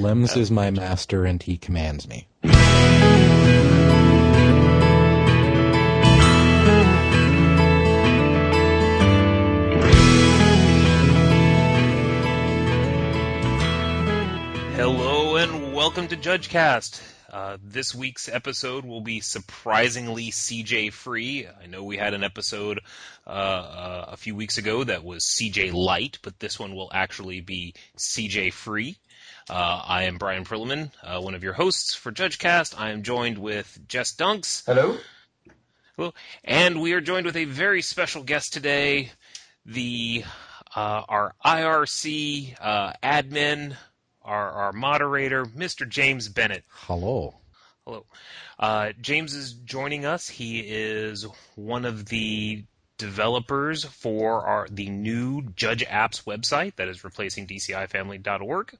Lems is my master and he commands me. Hello and welcome to JudgeCast. Uh, this week's episode will be surprisingly CJ free. I know we had an episode uh, uh, a few weeks ago that was CJ light, but this one will actually be CJ free. Uh, I am Brian Perlman, uh, one of your hosts for JudgeCast. I am joined with Jess Dunks. Hello. Hello. And we are joined with a very special guest today, the uh, our IRC admin, our, our moderator, Mr. James Bennett. Hello. Hello. Uh, James is joining us. He is one of the developers for our the new Judge Apps website that is replacing DCIFamily.org,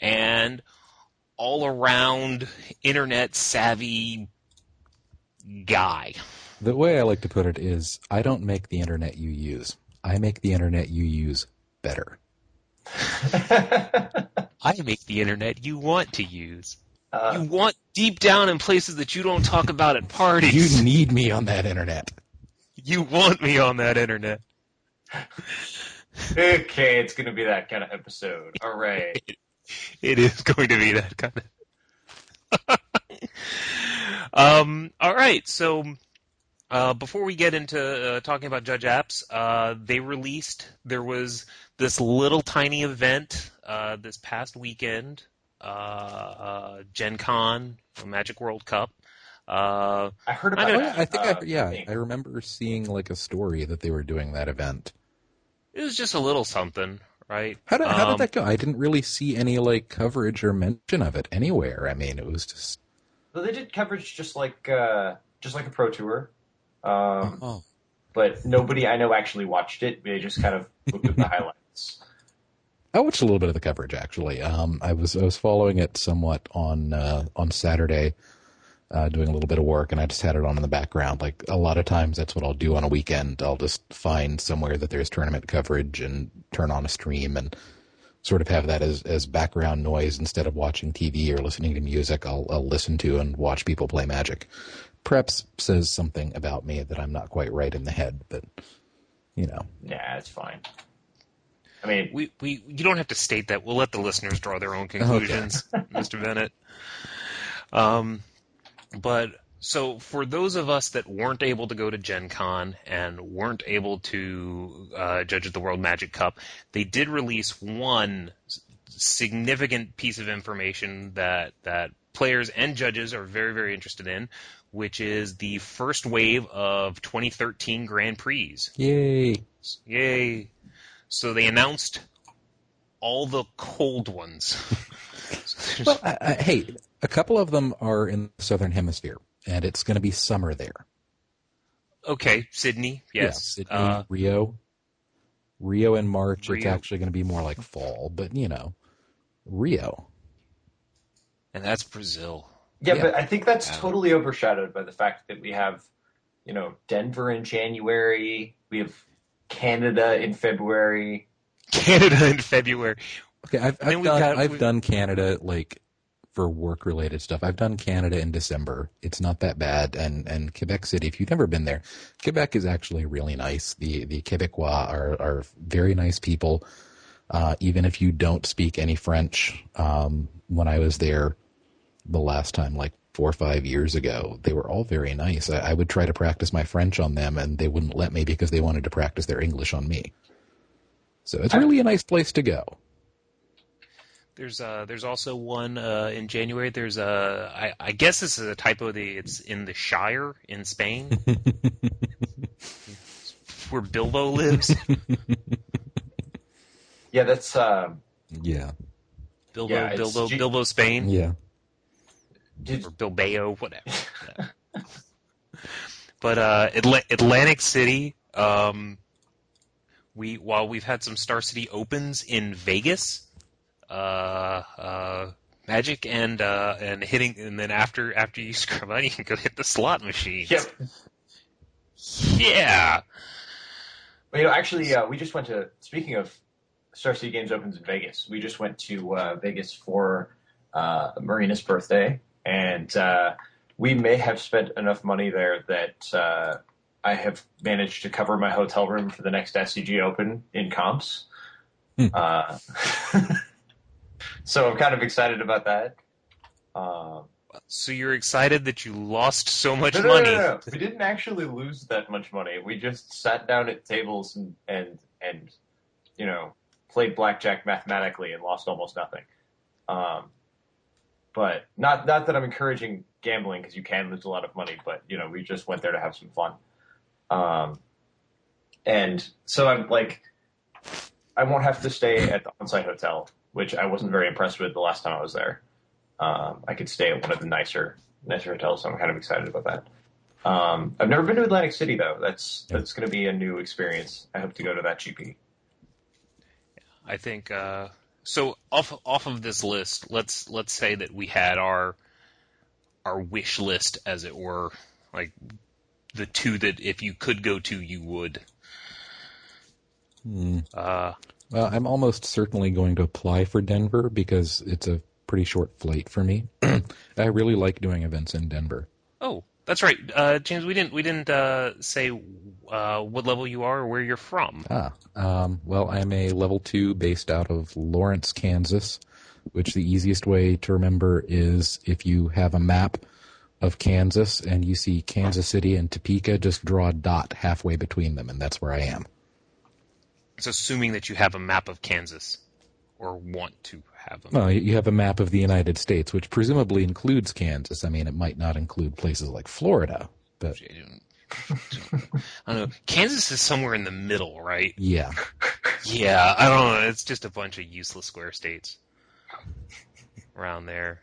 and all around internet savvy guy. The way I like to put it is I don't make the internet you use. I make the internet you use better. I make the internet you want to use. Uh, you want deep down in places that you don't talk about at parties. You need me on that internet. You want me on that internet. okay, it's going to be that kind of episode. All right. It, it is going to be that kind of. um. All right. So, uh, before we get into uh, talking about Judge Apps, uh, they released. There was this little tiny event uh, this past weekend, uh, uh, Gen Con, Magic World Cup. Uh, I heard about I, it. I think, I, yeah, I remember seeing like a story that they were doing that event. It was just a little something, right? How did, how Um, did that go? I didn't really see any like coverage or mention of it anywhere. I mean, it was just. Well, they did coverage just like uh, just like a pro tour, um, Oh. but nobody I know actually watched it. They just kind of looked at the highlights. I watched a little bit of the coverage actually. Um, I was I was following it somewhat on uh, on Saturday, uh, doing a little bit of work, and I just had it on in the background. Like a lot of times, that's what I'll do on a weekend. I'll just find somewhere that there's tournament coverage and turn on a stream and sort of have that as as background noise instead of watching TV or listening to music. I'll I'll listen to and watch people play Magic. Perhaps says something about me that I'm not quite right in the head, but you know. Yeah, it's fine. I mean, We, we you don't have to state that. We'll let the listeners draw their own conclusions, Mr. Bennett. Um, but so for those of us that weren't able to go to Gen Con and weren't able to uh, judge at the World Magic Cup, they did release one significant piece of information that that players and judges are very very interested in, which is the first wave of 2013 Grand Prix. Yay! Yay. So they announced all the cold ones. Well, I, I, hey, a couple of them are in the southern hemisphere, and it's going to be summer there. okay, Sydney, Yeah, yes. Sydney, Uh, Rio, Rio in March. It's actually going to be more like fall, but you know, Rio. and that's Brazil. yeah, yeah. but I think that's Yeah. totally overshadowed by the fact that we have, you know, Denver in January. We have Canada in February. Canada in February. Okay, I've, I've done got- I've we've- done Canada like for work related stuff. I've done Canada in December. It's not that bad, and and Quebec City. If you've never been there, Quebec is actually really nice. The the Quebecois are are very nice people. Uh, even if you don't speak any French, um, when I was there the last time, like four or five years ago, they were all very nice. I, I would try to practice my French on them, and they wouldn't let me because they wanted to practice their English on me. So it's really a nice place to go. There's uh there's also one uh, in January. There's a I, I guess this is a typo. The it's in the Shire in Spain, where Bilbo lives. Yeah, that's uh, Yeah, Bilbo, Yeah, Bilbo, G- Bilbo, Spain, yeah. did, or Bilbao, whatever. but uh, Atla- Atlantic City. Um, we while we've had some Star City opens in Vegas, uh, uh, Magic and uh, and hitting, and then after after you scrub money, you can go hit the slot machine. Yep. Yeah. Well, you know, actually, uh, we just went to. Speaking of Star City Games opens in Vegas, we just went to uh, Vegas for uh, Marina's birthday, and uh, we may have spent enough money there that uh, I have managed to cover my hotel room for the next SCG Open in comps. Hmm. So I'm kind of excited about that. Um, So you're excited that you lost so much no, no, money? No. We didn't actually lose that much money. We just sat down at tables and and and you know played blackjack mathematically and lost almost nothing. Um, but not not that I'm encouraging gambling because you can lose a lot of money. But you know we just went there to have some fun. Um, and so I'm like, I won't have to stay at the on-site hotel, which I wasn't very impressed with the last time I was there. Um, I could stay at one of the nicer nicer hotels, so I'm kind of excited about that. Um, I've never been to Atlantic City though. That's Yeah. that's going to be a new experience. I hope to go to that GP. I think uh, so. Off off of this list, let's let's say that we had our our wish list, as it were, like the two that if you could go to, you would. Hmm. Uh, Well, I'm almost certainly going to apply for Denver because it's a pretty short flight for me. I really like doing events in Denver. oh, that's right, uh, James. We didn't we didn't uh, say uh, what level you are or where you're from. Ah, um, well, I'm a level two based out of Lawrence, Kansas, which the easiest way to remember is if you have a map of Kansas and you see Kansas City and Topeka, just draw a dot halfway between them, and that's where I am. It's assuming that you have a map of Kansas or want to have them. Well, you have a map of the United States, which presumably includes Kansas. I mean, it might not include places like Florida, but I don't know. Kansas is somewhere in the middle, right? yeah. Yeah, I don't know. It's just a bunch of useless square states around there.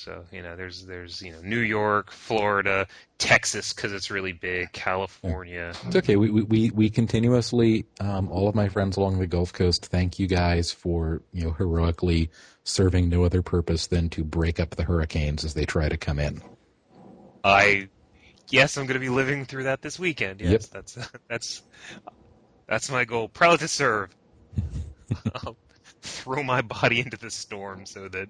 So you know, there's there's you know New York, Florida, Texas because it's really big, California. It's okay. We we we, we continuously, um, all of my friends along the Gulf Coast, thank you guys for you know heroically serving no other purpose than to break up the hurricanes as they try to come in. I yes, I'm going to be living through that this weekend. Yes, Yep. that's that's that's my goal. Proud to serve. I'll throw my body into the storm so that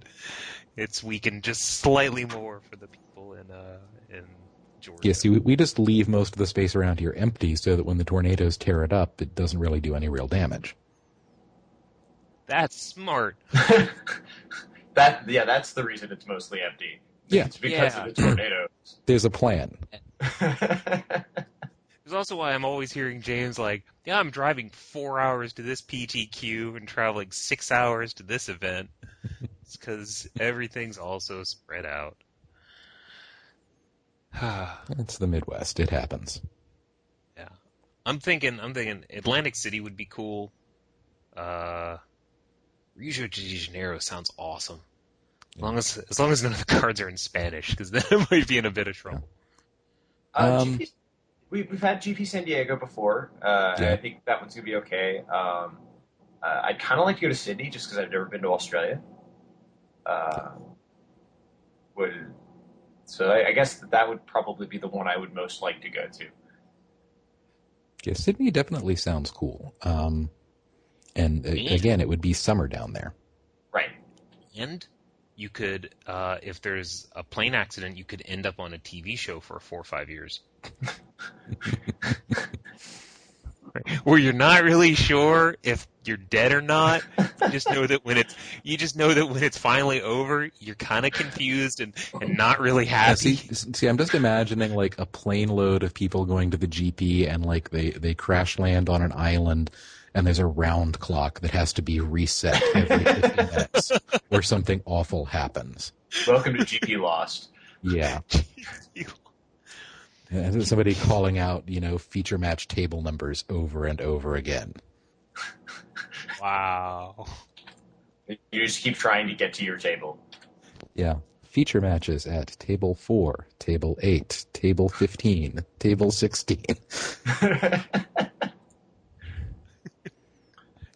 it's weakened just slightly more for the people in uh in Georgia. Yeah, see, we, we just leave most of the space around here empty so that when the tornadoes tear it up, it doesn't really do any real damage. That's smart. that yeah, that's the reason it's mostly empty. Yeah. it's because Yeah. of the tornadoes. There's a plan. It's also why I'm always hearing James like, "Yeah, I'm driving four hours to this PTQ and traveling six hours to this event." it's because everything's also spread out. It's the Midwest. It happens. Yeah, I'm thinking. I'm thinking Atlantic City would be cool. Uh, Rio de Janeiro sounds awesome. As long as as long as none of the cards are in Spanish, because then I might be in a bit of trouble. Uh, Um, GP, we, we've had GP San Diego before. Uh, and Yeah. I think that one's gonna be okay. Um, uh, I'd kind of like to go to Sydney just because I've never been to Australia. Uh, would so I, I guess that, that would probably be the one I would most like to go to. Yeah, Sydney definitely sounds cool. Um, and uh, again, it would be summer down there. Right. And you could, uh, if there's a plane accident, you could end up on a TV show for four or five years. Where you're not really sure if you're dead or not. You just know that when it's you just know that when it's finally over, you're kind of confused and, and not really Yeah, happy. see, see, I'm just imagining like a plane load of people going to the GP and like they, they crash land on an island and there's a round clock that has to be reset every 15 minutes or something awful happens. Welcome to GP Lost. Yeah. And then somebody calling out, you know, feature match table numbers over and over again. wow. You just keep trying to get to your table. Yeah. Feature matches at table four, table eight, table 15, table 16.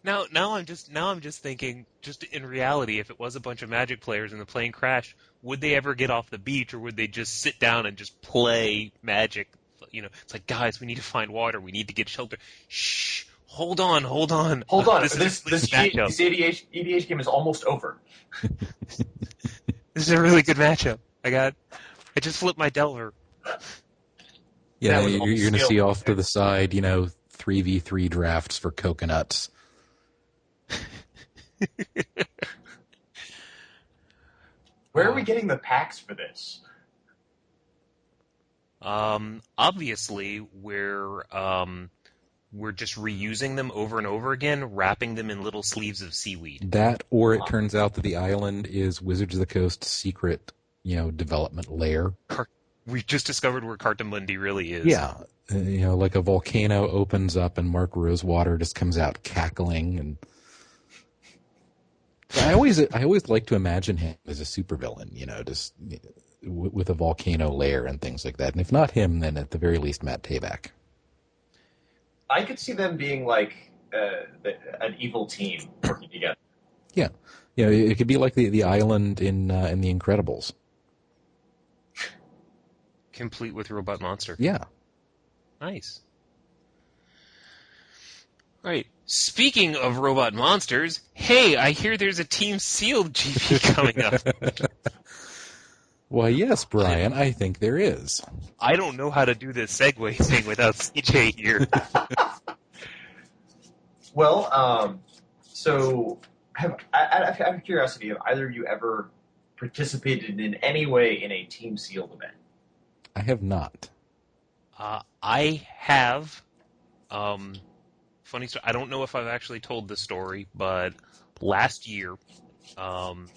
Now, now I'm just now I'm just thinking, just in reality, if it was a bunch of Magic players and the plane crashed, would they ever get off the beach, or would they just sit down and just play Magic? You know, it's like, guys, we need to find water, we need to get shelter. Shh, hold on, hold on, Hold on, This this this, this matchup. this EDH, EDH game is almost over. This is a really good matchup. I got. I just flipped my Delver. Yeah, you're, you're going to see off to the side, you know, three v three drafts for coconuts. Where are we getting the packs for this? Um, obviously, we're um, we're just reusing them over and over again, wrapping them in little sleeves of seaweed. That, or it turns out that the island is Wizards of the Coast's secret, you know, development lair. We've just discovered where Cartamundi really is. Yeah, uh, you know, like a volcano opens up and Mark Rosewater just comes out cackling, and I always, I always like to imagine him as a supervillain, you know, just w- with a volcano lair and things like that. And if not him, then at the very least Matt Tabak. I could see them being like uh, an evil team working together. You know, it could be like the the island in uh, in The Incredibles. complete with robot monster. Yeah. Nice. Right. Speaking of robot monsters, hey, I hear there's a Team Sealed GP coming up. Why, yes, Brian, I think there is. I don't know how to do this segue thing without CJ here. Well, um, so have, I, I, out of curiosity, have either of you ever participated in any way in a team sealed event? I have not. Uh, I have. Um, funny story. I don't know if I've actually told this story, but last year, um,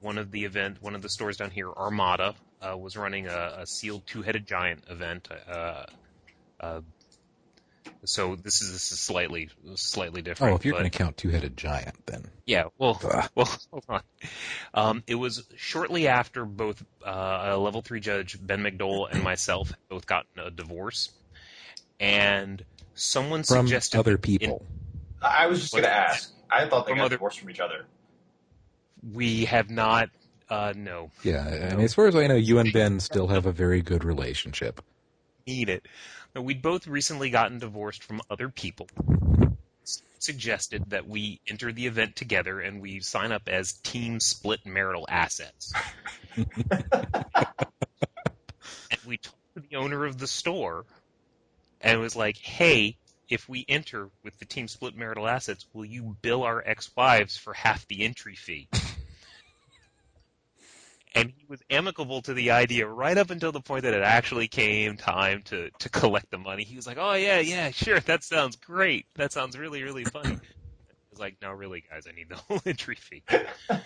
one of the event, one of the stores down here, Armada, uh, was running a, a sealed two-headed giant event. Uh, uh, so this is this is slightly slightly different. Oh, if you're going to count two-headed giant, then yeah, well, Ugh. well, hold on. Um, it was shortly after both uh, a level three judge Ben McDowell and myself both gotten a divorce, and someone from suggested other that people. I was just going to ask. I thought they From got other- divorced from each other. we have not. Uh, no, Yeah, I mean, as far as I know, you and Ben still have a very good relationship. need it. No, we'd both recently gotten divorced from other people. Suggested that we enter the event together and we sign up as team split marital assets. and we talked to the owner of the store and it was like, hey, if we enter with the team split marital assets, will you bill our ex-wives for half the entry fee? and he was amicable to the idea right up until the point that it actually came time to, to collect the money. He was like, oh yeah, yeah, sure, that sounds great. That sounds really, really funny. I was like, no, really, guys, I need the whole entry fee. so,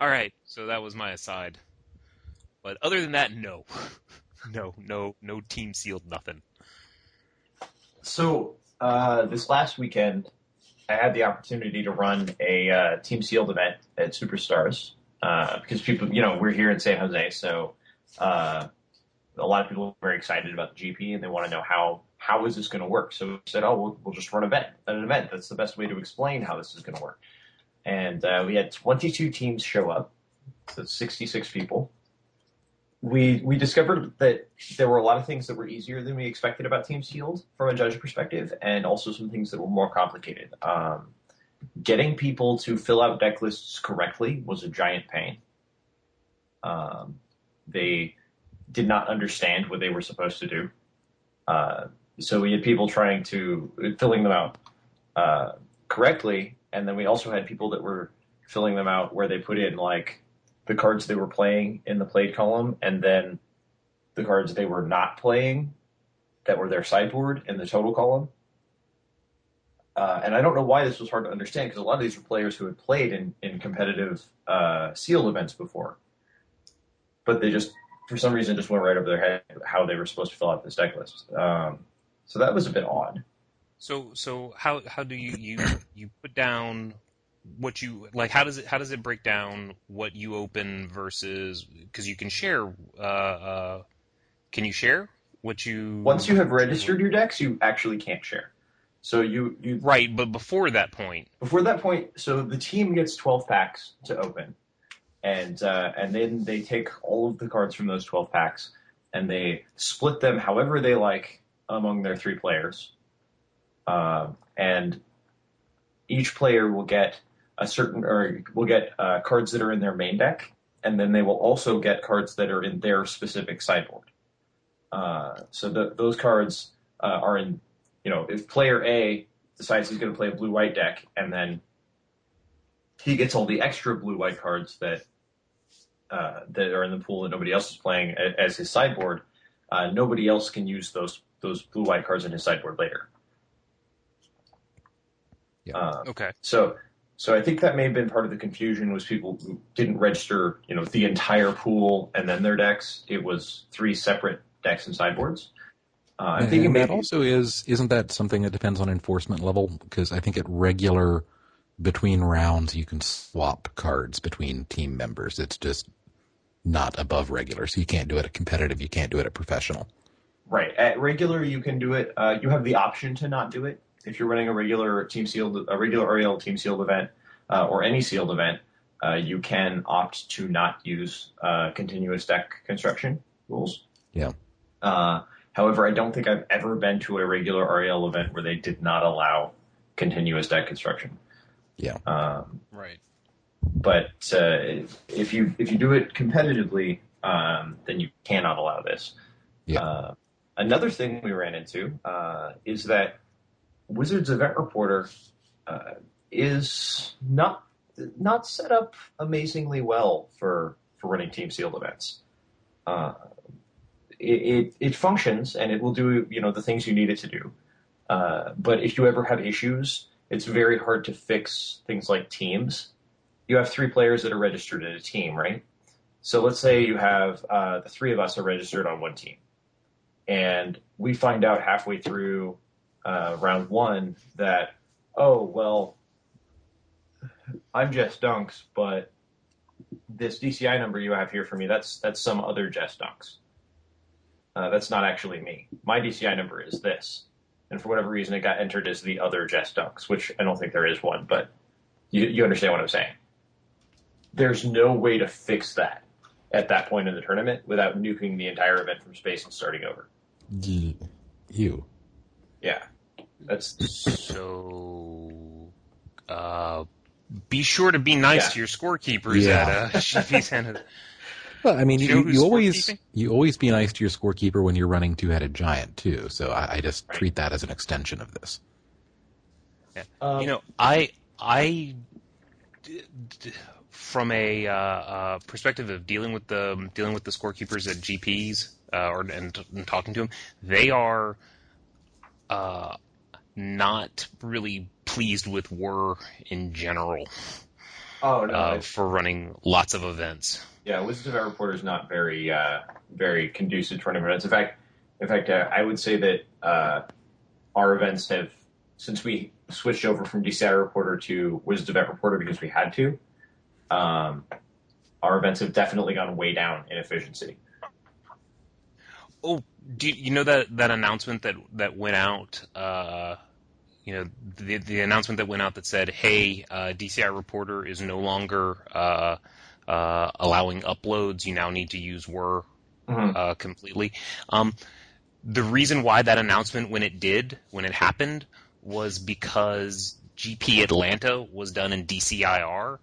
all right, so that was my aside. But other than that, no, no, no, no team sealed nothing. So uh, this last weekend, I had the opportunity to run a uh, team sealed event at Superstars uh, because people, you know, we're here in San Jose, so uh, a lot of people are very excited about the GP and they want to know how how is this going to work. So we said, oh, we'll, we'll just run an event, an event. That's the best way to explain how this is going to work. And uh, we had 22 teams show up, so 66 people. We we discovered that there were a lot of things that were easier than we expected about Team Sealed from a judge perspective, and also some things that were more complicated. Um, getting people to fill out deck lists correctly was a giant pain. Um, they did not understand what they were supposed to do. Uh, so we had people trying to filling them out uh, correctly, and then we also had people that were filling them out where they put in like the cards they were playing in the played column, and then the cards they were not playing that were their sideboard in the total column. Uh, and I don't know why this was hard to understand because a lot of these were players who had played in, in competitive uh, sealed events before, but they just for some reason just went right over their head how they were supposed to fill out this deck list. Um, so that was a bit odd. So so how how do you you you put down what you like? How does it how does it break down what you open versus because you can share? Uh, uh, can you share what you Once you have registered your decks, you actually can't share. So you you right? But before that point, before that point, so the team gets 12 packs to open, and uh, and then they take all of the cards from those 12 packs and they split them however they like among their three players, um, and each player will get a certain, or will get uh, cards that are in their main deck, and then they will also get cards that are in their specific sideboard. Uh, so the, those cards uh, are in, you know, if player A decides he's going to play a blue-white deck, and then he gets all the extra blue-white cards that uh, that are in the pool that nobody else is playing as his sideboard, uh, nobody else can use those those blue-white cards in his sideboard later. Yeah. Uh, Okay. so, so I think that may have been part of the confusion was people didn't register, you know, the entire pool and then their decks. It was three separate decks and sideboards. Uh, I'm and thinking that also is isn't that something that depends on enforcement level? Because I think at regular between rounds you can swap cards between team members. It's just not above regular, so you can't do it at competitive. You can't do it at professional. right at regular you can do it. Uh, you have the option to not do it if you're running a regular team sealed, a regular REL team sealed event uh, or any sealed event. Uh, you can opt to not use uh, continuous deck construction rules. Yeah. Uh, however, I don't think I've ever been to a regular REL event where they did not allow continuous deck construction. Yeah. Um, Right. but uh, if you if you do it competitively, um, then you cannot allow this. Yeah. Uh, another thing we ran into uh, is that Wizards Event Reporter uh, is not not set up amazingly well for for running team sealed events. Uh, it, it it functions and it will do you know the things you need it to do. Uh, but if you ever have issues, it's very hard to fix things like teams. You have three players that are registered in a team, right? So let's say you have uh, the three of us are registered on one team, and we find out halfway through uh, round one that oh well, I'm Jess Dunks, but this DCI number you have here for me that's that's some other Jess Dunks. Uh, that's not actually me. My DCI number is this, and for whatever reason, it got entered as the other Jess Dunks, which I don't think there is one, but you, you understand what I'm saying. There's no way to fix that at that point in the tournament without nuking the entire event from space and starting over. You. Yeah, that's So, uh, be sure to be nice Yeah. to your scorekeepers Yeah. at uh, GP Santa. Well, I mean, you you, know you, who's always you always be nice to your scorekeeper when you're running two headed giant too. So I, I just Right. treat that as an extension of this. um, you know, I I d- d- from a uh, uh, perspective of dealing with the dealing with the scorekeepers at GPs uh, or and, and talking to them, they are uh, not really pleased with WER in general Oh no, uh, for running lots of events. yeah, Wizards of Event Reporter is not very uh, very conducive to running events. In fact, in fact, uh, I would say that uh, our events have since we switched over from DCI Reporter to Wizards of Event Reporter because we had to. Um, our events have definitely gone way down in efficiency. Oh, do you, you know that that announcement that that went out? Uh, you know the the announcement that went out that said, "Hey, uh, DCI Reporter is no longer uh, uh, allowing uploads. You now need to use WER Mhm. uh, completely." Um, the reason why that announcement, when it did, when it happened, was because GP Atlanta was done in DCIR,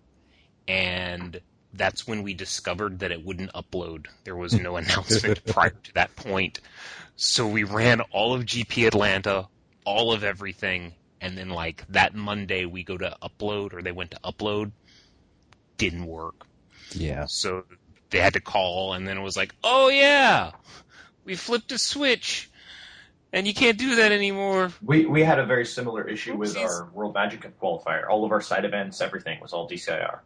and that's when we discovered that it wouldn't upload. There was no announcement prior to that point. So we ran all of GP Atlanta, all of everything, and then like that Monday we go to upload or they went to upload, didn't work. Yeah. So they had to call and then it was like, "Oh yeah, we flipped a switch." And you can't do that anymore. We we had a very similar issue with our World Magic Cup qualifier. All of our side events, everything was all DCIR,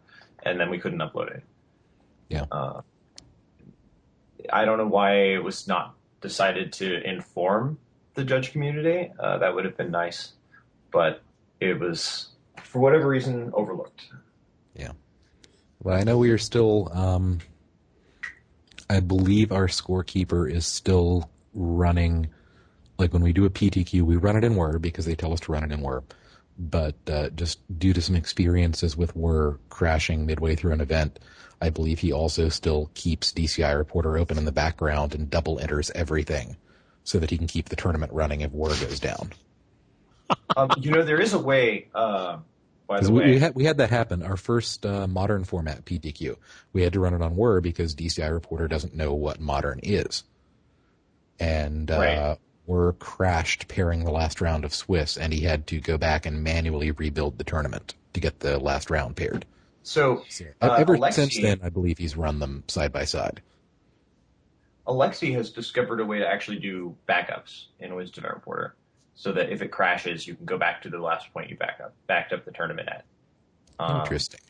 and then we couldn't upload it. Yeah. Uh, I don't know why it was not decided to inform the judge community. Uh, that would have been nice, but it was for whatever reason overlooked. Yeah. Well, I know we are still. Um, I believe our scorekeeper is still running. Like when we do a PTQ, we run it in WER because they tell us to run it in WER. But uh, just due to some experiences with WER crashing midway through an event, I believe he also still keeps DCI Reporter open in the background and double enters everything so that he can keep the tournament running if WER goes down. um, you know, there is a way. Uh, by the we, way. we had we had that happen. Our first uh, modern format PTQ, we had to run it on WER because DCI Reporter doesn't know what modern is, and uh, Right. WER crashed pairing the last round of Swiss, and he had to go back and manually rebuild the tournament to get the last round paired. so So, Uh, ever Alexi- since then, I believe he's run them side by side. Alexi has discovered a way to actually do backups in Wisdom Reporter, so that if it crashes, you can go back to the last point you back up, backed up the tournament at. Um, Interesting.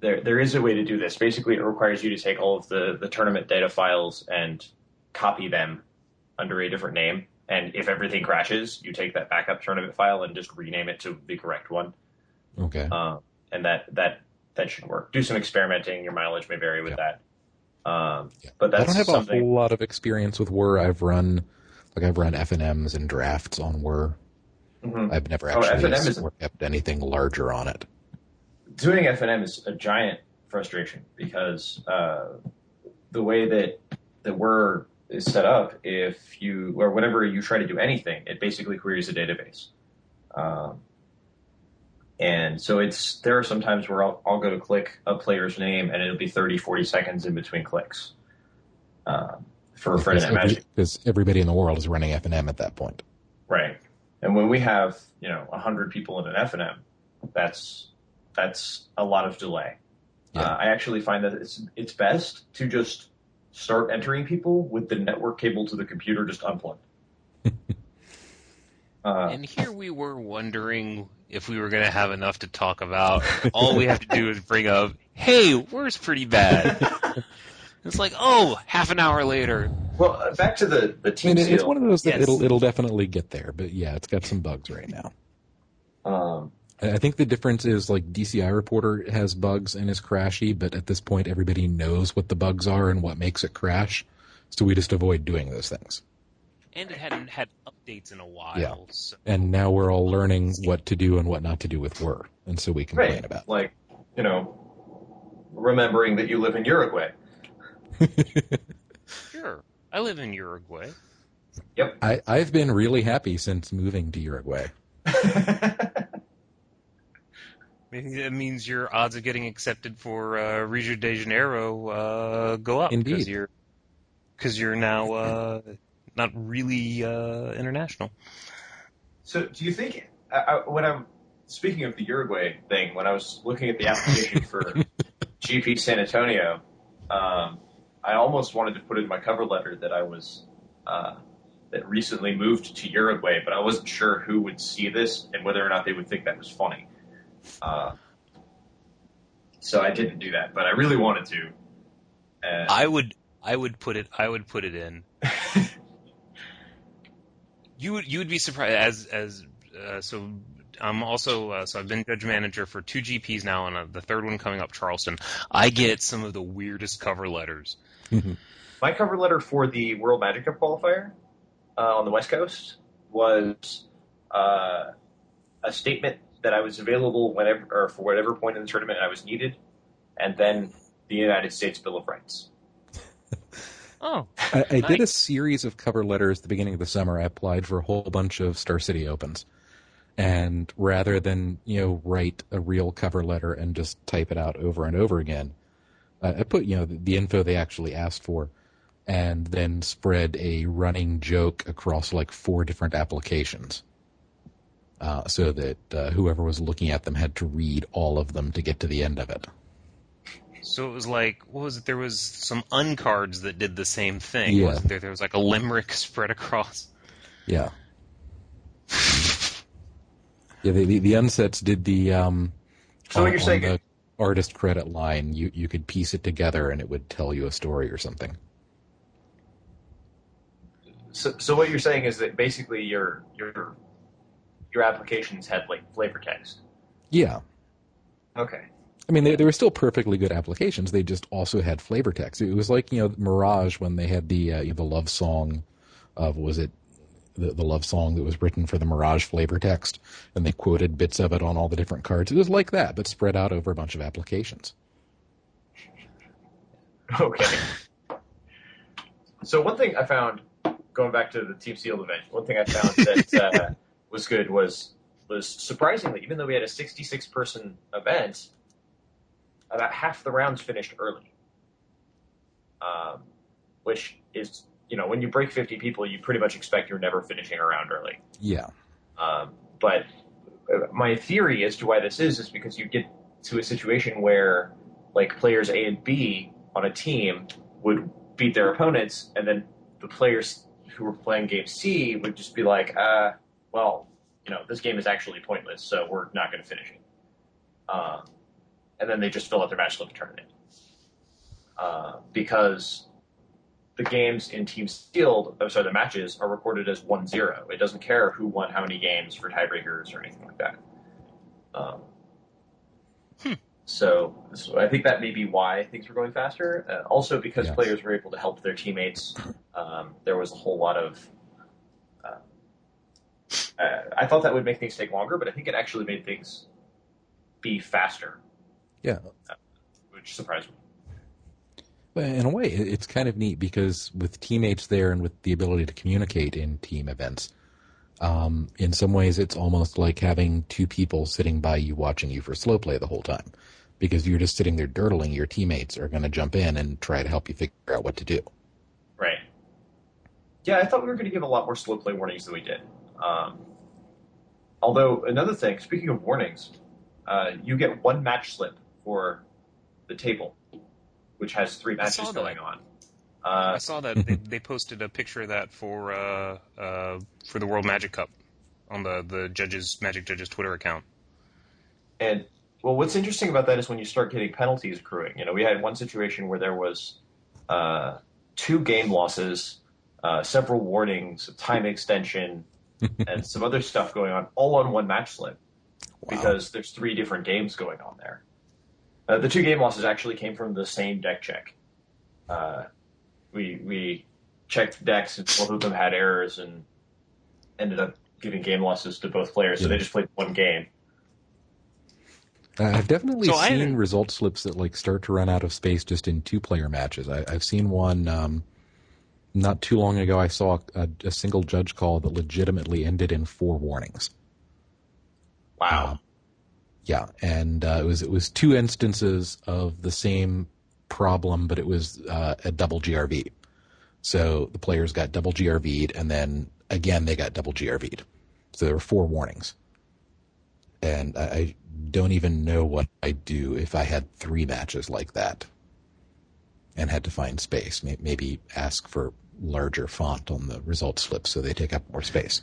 there there is a way to do this. Basically, it requires you to take all of the the tournament data files and copy them under a different name. And if everything crashes, you take that backup tournament file and just rename it to the correct one. Okay. Uh, and that that that should work. Do some experimenting. Your mileage may vary with that. Um, Yeah. but that's I don't have something. a whole lot of experience with WER. I've run like I've run FNMs and drafts on WER. Mhm. I've never Oh, actually is- kept anything larger on it. doing FNM is a giant frustration because uh, the way that the WER is set up, if you or whenever you try to do anything, it basically queries a database. Um, and so it's there are some times where I'll, I'll go to click a player's name and it'll be 30, 40 seconds in between clicks um, for Internet every- Magic. because everybody in the world is running FNM at that point. Right. And when we have, you know, 100 people in an FNM, that's that's a lot of delay. Yeah. Uh, I actually find that it's it's best to just start entering people with the network cable to the computer just unplugged. uh, And here we were wondering if we were going to have enough to talk about. All we have to do is bring up, hey, WER's pretty bad? It's like, oh, half an hour later. well, uh, back to the the I team mean, it's one of those that Yes. it'll it'll definitely get there, but yeah, it's got some bugs right now. Um, I I think the difference is like DCI Reporter has bugs and is crashy, but at this point everybody knows what the bugs are and what makes it crash, so we just avoid doing those things. And it hadn't had updates in a while. Yeah. So. And now we're all learning what to do and what not to do with WER, and so we complain right. about. Like, you know, remembering that you live in Uruguay. Sure. I live in Uruguay. I I've been really happy since moving to Uruguay. Maybe that means your odds of getting accepted for uh, Rio de Janeiro uh, go up. Indeed. Because you're, cause you're now uh, not really uh, international. So, do you think I, I, when I'm speaking of the Uruguay thing, when I was looking at the application for GP San Antonio, um, I almost wanted to put in my cover letter that I was uh, that recently moved to Uruguay, but I wasn't sure who would see this and whether or not they would think that was funny. Uh, so I didn't do that, but I really wanted to. And I would I would put it I would put it in. you would you would be surprised as as uh, so I'm also uh, so I've been judge manager for two GPs now and uh, the third one coming up Charleston. I get some of the weirdest cover letters. my cover letter for the World Magic Cup qualifier uh, on the West Coast was uh, a statement that I was available whenever or for whatever point in the tournament I was needed, and then the United States Bill of Rights. Oh, I, I did a series of cover letters at the beginning of the summer. I applied for a whole bunch of Star City Opens. And rather than, you know, write a real cover letter and just type it out over and over again, uh, I put, you know, the, the info they actually asked for and then spread a running joke across like four different applications. Uh, so that uh, whoever was looking at them had to read all of them to get to the end of it. so it was like what was it? There was some uncards that did the same thing. Yeah. Wasn't there? There was like a limerick spread across. Yeah. yeah, the, the, the unsets did the um So what on- you're saying the artist credit line, you you could piece it together and it would tell you a story or something. So, so what you're saying is that basically your your your applications had like flavor text. Yeah. Okay. I mean, they, they were still perfectly good applications. They just also had flavor text. It was like you know Mirage when they had the uh, you know, the love song of was it the, the love song that was written for the Mirage flavor text, and they quoted bits of it on all the different cards. It was like that, but spread out over a bunch of applications. Okay. So one thing I found, going back to the Team Sealed event, one thing I found that uh, was good was was surprisingly, even though we had a 66 person event, about half the rounds finished early. Um, which is, you know, when you break 50 people, you pretty much expect you're never finishing a round early. Yeah. Um, but uh, my theory as to why this is is because you get to a situation where like players A and B on a team would beat their opponents, and then the players who were playing game C would just be like, uh, well, you know, this game is actually pointless, so we're not going to finish it. Um, and then they just fill out their match slip and turn it in. Uh, because the games in Team Sealed, oh, sorry, the matches are recorded as 1 0. It doesn't care who won how many games for tiebreakers or anything like that. Um, Hmm. So, so I think that may be why things were going faster. Uh, also, because Yes. players were able to help their teammates, um, there was a whole lot of. Uh, I thought that would make things take longer, but I think it actually made things be faster, Yeah. which surprised me. But in a way, it's kind of neat because with teammates there and with the ability to communicate in team events, um, in some ways it's almost like having two people sitting by you watching you for slow play the whole time. Because you're just sitting there dirtling, your teammates are going to jump in and try to help you figure out what to do. Right. Yeah, I thought we were going to give a lot more slow play warnings than we did. Um, although another thing, speaking of warnings, uh, you get one match slip for the table, which has three matches going on. I Uh, saw that they, they posted a picture of that for uh, uh, for the World Magic Cup on the the judges Magic Judges Twitter account. and well, what's interesting about that is when you start getting penalties accruing. You know, we had one situation where there was uh, two game losses, uh, several warnings, a time extension, and some other stuff going on, all on one match slip. Wow. because there's three different games going on there. Uh, the two game losses actually came from the same deck check. Uh, we we checked decks and both of them had errors and ended up giving game losses to both players. So Yeah. they just played one game. I've definitely So seen didn't- result slips that like start to run out of space just in two player matches. I, I've seen one um, not too long ago. I saw a, a single judge call that legitimately ended in four warnings. Wow. Um, yeah, and uh, it was it was two instances of the same problem, but it was uh, a double GRV. So the players got double GRV'd, and then again they got double GRV'd. So there were four warnings, and I, I don't even know what I'd do if I had three matches like that, and had to find space. Maybe ask for larger font on the result slip so they take up more space.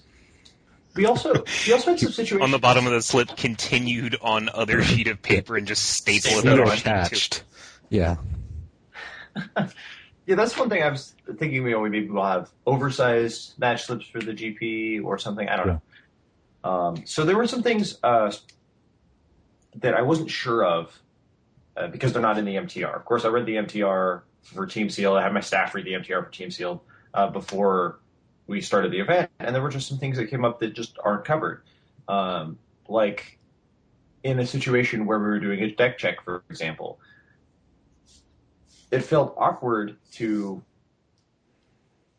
we also we also had some situations On the bottom of the slip, continued on other sheet of paper and just staple it Staple on. it. attached. Yeah. Yeah, that's one thing I was thinking. You know, maybe we'll have oversized match slips for the GP or something. I don't know. Um, so there were some things uh, that I wasn't sure of uh, because they're not in the MTR. Of course, I read the MTR for Team Seal. I had my staff read the MTR for Team Seal uh, before we started the event, and there were just some things that came up that just aren't covered. Um, like in a situation where we were doing a deck check, for example, it felt awkward to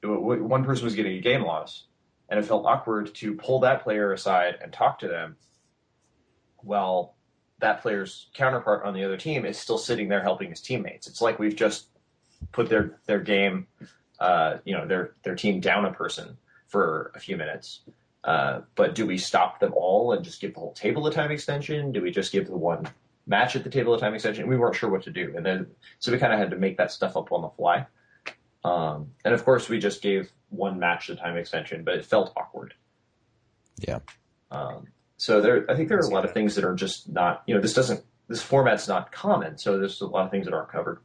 one person was getting a game loss, and it felt awkward to pull that player aside and talk to them while that player's counterpart on the other team is still sitting there helping his teammates. It's like we've just put their their game, uh, you know, their their team down a person for a few minutes. Uh, but do we stop them all and just give the whole table a time extension? Do we just give the one match at the table a time extension? We weren't sure what to do, and then so we kind of had to make that stuff up on the fly. Um, and of course, we just gave one match the time extension, but it felt awkward. Yeah. Um, so there, I think there are a lot of things that are just not, you know, this doesn't, this format's not common. So there's a lot of things that aren't covered.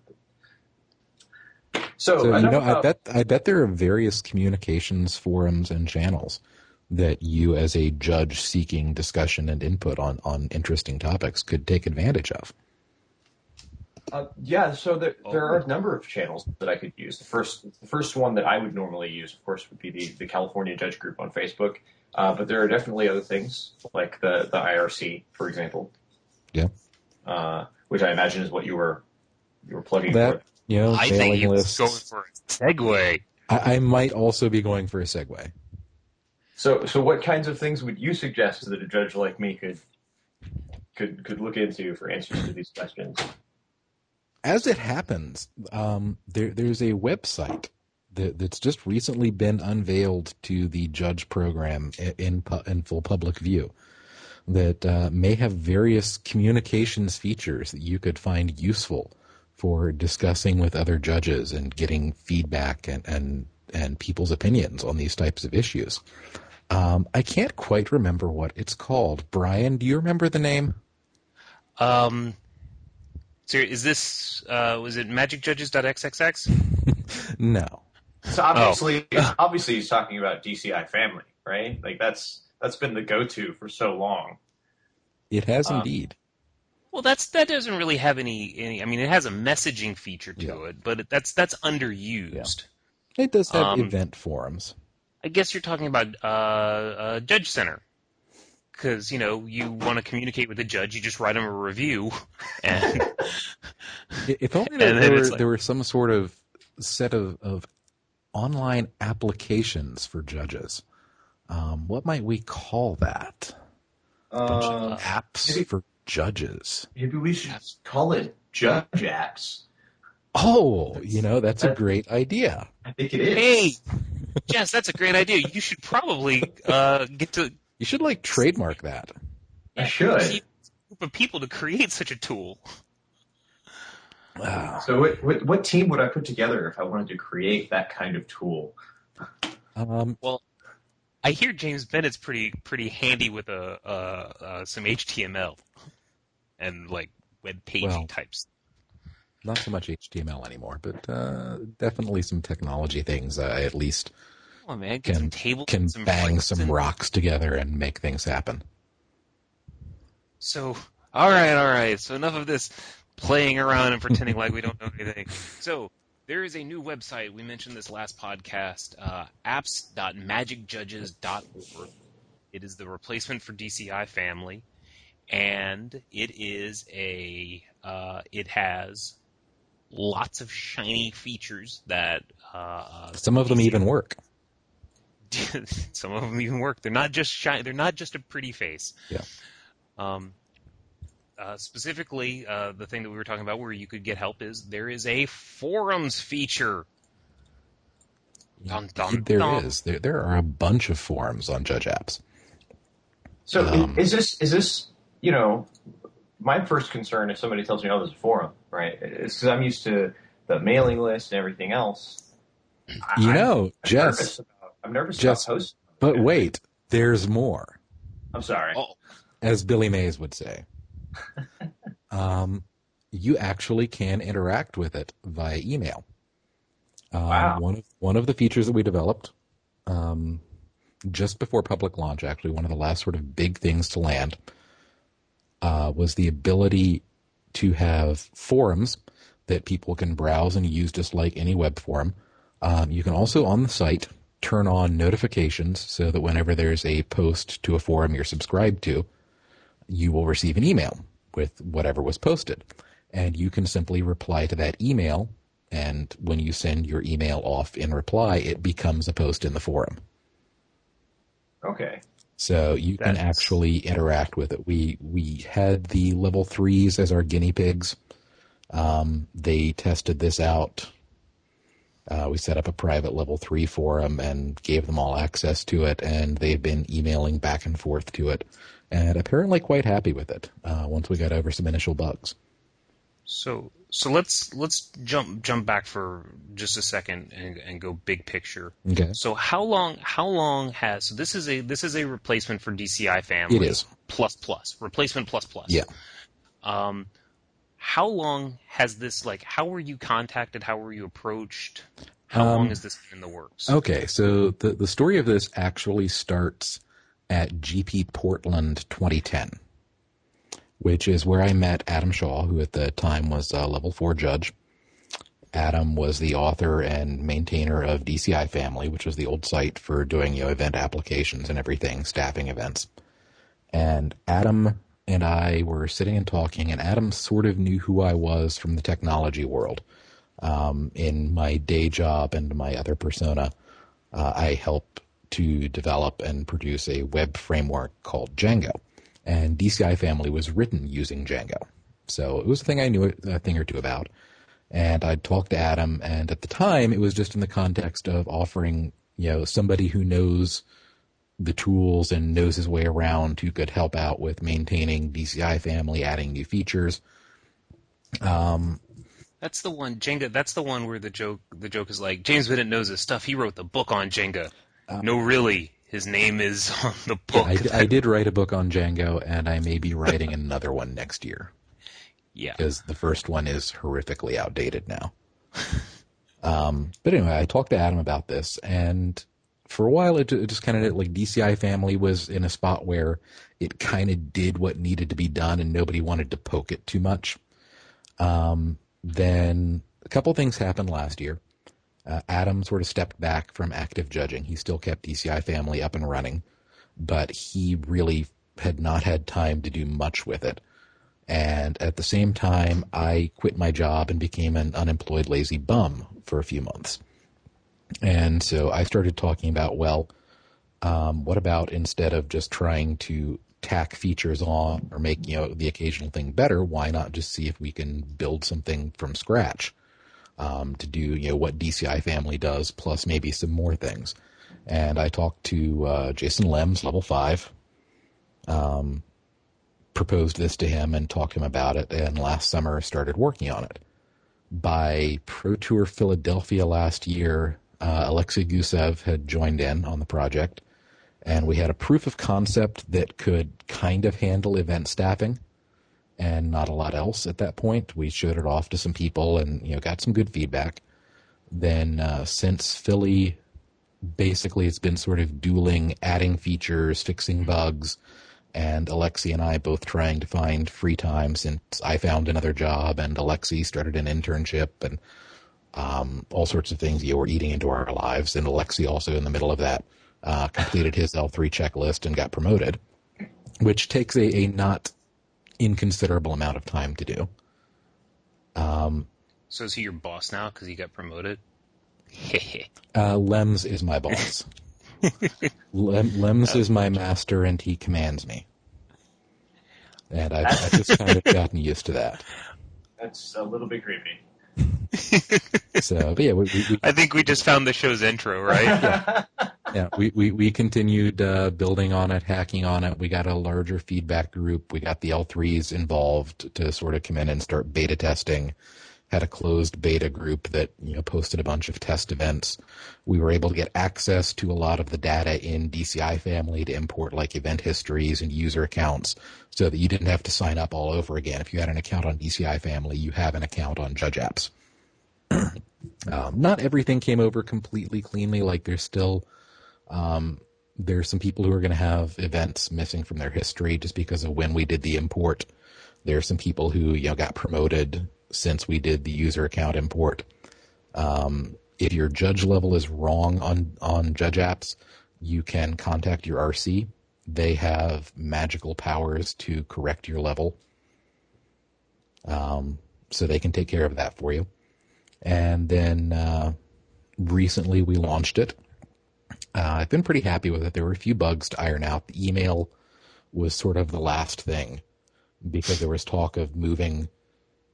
So, So you enough know, I bet I bet there are various communications forums and channels that you, as a judge seeking discussion and input on on interesting topics, could take advantage of. Uh, yeah, so there, there are a number of channels that I could use. The first, the first one that I would normally use, of course, would be the, the California Judge Group on Facebook. Uh, but there are definitely other things like the, the IRC, for example. Yeah. Uh, which I imagine is what you were you were plugging That for. you know, I think mailing he was going for a segue. I, I might also be going for a segue. So, so what kinds of things would you suggest that a judge like me could could could look into for answers to these questions? As it happens, um, there, there's a website that, that's just recently been unveiled to the judge program in in full public view that uh, may have various communications features that you could find useful for discussing with other judges and getting feedback and and, and people's opinions on these types of issues. Um, I can't quite remember what it's called. Brian, do you remember the name? Um, so is this uh, was it magicjudges.xxx? no. So obviously, oh. obviously, he's talking about DCI Family, right? Like that's that's been the go-to for so long. It has um, indeed. Well, that's that doesn't really have any any. I mean, it has a messaging feature to yeah. it, but that's that's underused. Yeah. It does have um, event forums. I guess you're talking about uh, uh, Judge Center, because you know you want to communicate with the judge, you just write them a review, and if only there, there were like, there were some sort of set of, of online applications for judges. Um, what might we call that? Uh, apps maybe, for judges. Maybe we should call it judge apps. Oh, you know that's a great idea. I think it is. Hey, Jess, that's a great idea. You should probably uh, get to. You should like trademark that. I should. A group of people to create such a tool. Wow. So, what, what, what team would I put together if I wanted to create that kind of tool? Um, well, I hear James Bennett's pretty pretty handy with a uh, uh, some HTML and like web page well, types. Not so much HTML anymore, but uh, definitely some technology things. Uh, at least oh, man, can table, can bang some and... rocks together and make things happen. So, all right, all right. So enough of this playing around and pretending like we don't know anything. So there is a new website. We mentioned this last podcast, uh, apps.magicjudges.org. It is the replacement for DCI Family, and it is a uh, it has lots of shiny features that uh, some of them DCI even work. some of them even work. They're not just shiny. They're not just a pretty face. Yeah. Um, uh, specifically, uh, the thing that we were talking about where you could get help is there is a forums feature. Dun, dun, there dun. is. There, there are a bunch of forums on Judge Apps. So um, is this is this you know my first concern if somebody tells me oh there's a forum right it's because I'm used to the mailing list and everything else. You I, know, I'm, Jess, nervous about, I'm nervous Jess, about hosting. But wait, there's more. I'm sorry. Oh. As Billy Mays would say. um, you actually can interact with it via email. Um, wow. One of one of the features that we developed um, just before public launch, actually, one of the last sort of big things to land uh, was the ability to have forums that people can browse and use just like any web forum. Um, you can also on the site turn on notifications so that whenever there's a post to a forum you're subscribed to, you will receive an email with whatever was posted. And you can simply reply to that email. And when you send your email off in reply, it becomes a post in the forum. Okay. So you That's... can actually interact with it. We we had the level threes as our guinea pigs. Um, they tested this out. Uh, we set up a private level three forum and gave them all access to it, and they've been emailing back and forth to it and apparently quite happy with it uh, once we got over some initial bugs. So so let's let's jump jump back for just a second and, and go big picture. Okay. So how long how long has so this is a this is a replacement for DCI family. It is plus plus replacement plus plus. Yeah. Um, how long has this like? How were you contacted? How were you approached? How um, long has this been in the works? Okay, so the the story of this actually starts at GP Portland 2010, which is where I met Adam Shaw, who at the time was a level four judge. Adam was the author and maintainer of DCI Family, which was the old site for doing you know event applications and everything, staffing events. And Adam and I were sitting and talking, and Adam sort of knew who I was from the technology world. Um, in my day job and my other persona, uh, I help to develop and produce a web framework called Django. And DCI Family was written using Django. So it was a thing I knew a thing or two about. And I'd talked to Adam, and at the time, it was just in the context of offering, you know, somebody who knows the tools and knows his way around who could help out with maintaining DCI family, adding new features. Um, that's the one Django. That's the one where the joke the joke is like James Bennett knows his stuff. He wrote the book on Django. Um, no, really, his name is on the book. Yeah, I, I, did write a book on Django, and I may be writing another one next year. Yeah, because the first one is horrifically outdated now. um, but anyway, I talked to Adam about this, and for a while, it, it just kind of like DCI Family was in a spot where it kind of did what needed to be done, and nobody wanted to poke it too much. Um, then a couple things happened last year. Uh, Adam sort of stepped back from active judging. He still kept DCI Family up and running, but he really had not had time to do much with it. And at the same time, I quit my job and became an unemployed lazy bum for a few months. And so I started talking about, well, um, what about instead of just trying to tack features on or make you know the occasional thing better, why not just see if we can build something from scratch um, to do you know what DCI family does plus maybe some more things. And I talked to uh, Jason Lems, level five, um, proposed this to him and talked to him about it, and last summer started working on it. By Pro Tour Philadelphia last year, uh, Alexei Gusev had joined in on the project, and we had a proof of concept that could kind of handle event staffing and not a lot else at that point. We showed it off to some people and you know got some good feedback. Then uh, since Philly, basically it's been sort of dueling, adding features, fixing bugs, and Alexi and I both trying to find free time since I found another job and Alexi started an internship and um, all sorts of things you were eating into our lives. And Alexi also in the middle of that uh, completed his L3 checklist and got promoted, which takes a, a not inconsiderable amount of time to do. Um, so is he your boss now because he got promoted? uh, Lems is my boss. Lem, Lems is my master, and he commands me. And I've, I've just kind of gotten used to that. That's a little bit creepy. so, yeah, we, we, we, I think we just found the show's intro, right? yeah, yeah. We we we continued uh, building on it, hacking on it. We got a larger feedback group. We got the L3s involved to sort of come in and start beta testing. Had a closed beta group that you know posted a bunch of test events. We were able to get access to a lot of the data in DCI family to import like event histories and user accounts so that you didn't have to sign up all over again. If you had an account on DCI Family, you have an account on Judge Apps. um, not everything came over completely cleanly. Like there's still um, there's some people who are going to have events missing from their history just because of when we did the import. There are some people who you know got promoted since we did the user account import. Um, if your judge level is wrong on on Judge Apps, you can contact your RC they have magical powers to correct your level. Um, so they can take care of that for you. And then uh, recently we launched it. Uh, I've been pretty happy with it. There were a few bugs to iron out. The email was sort of the last thing because there was talk of moving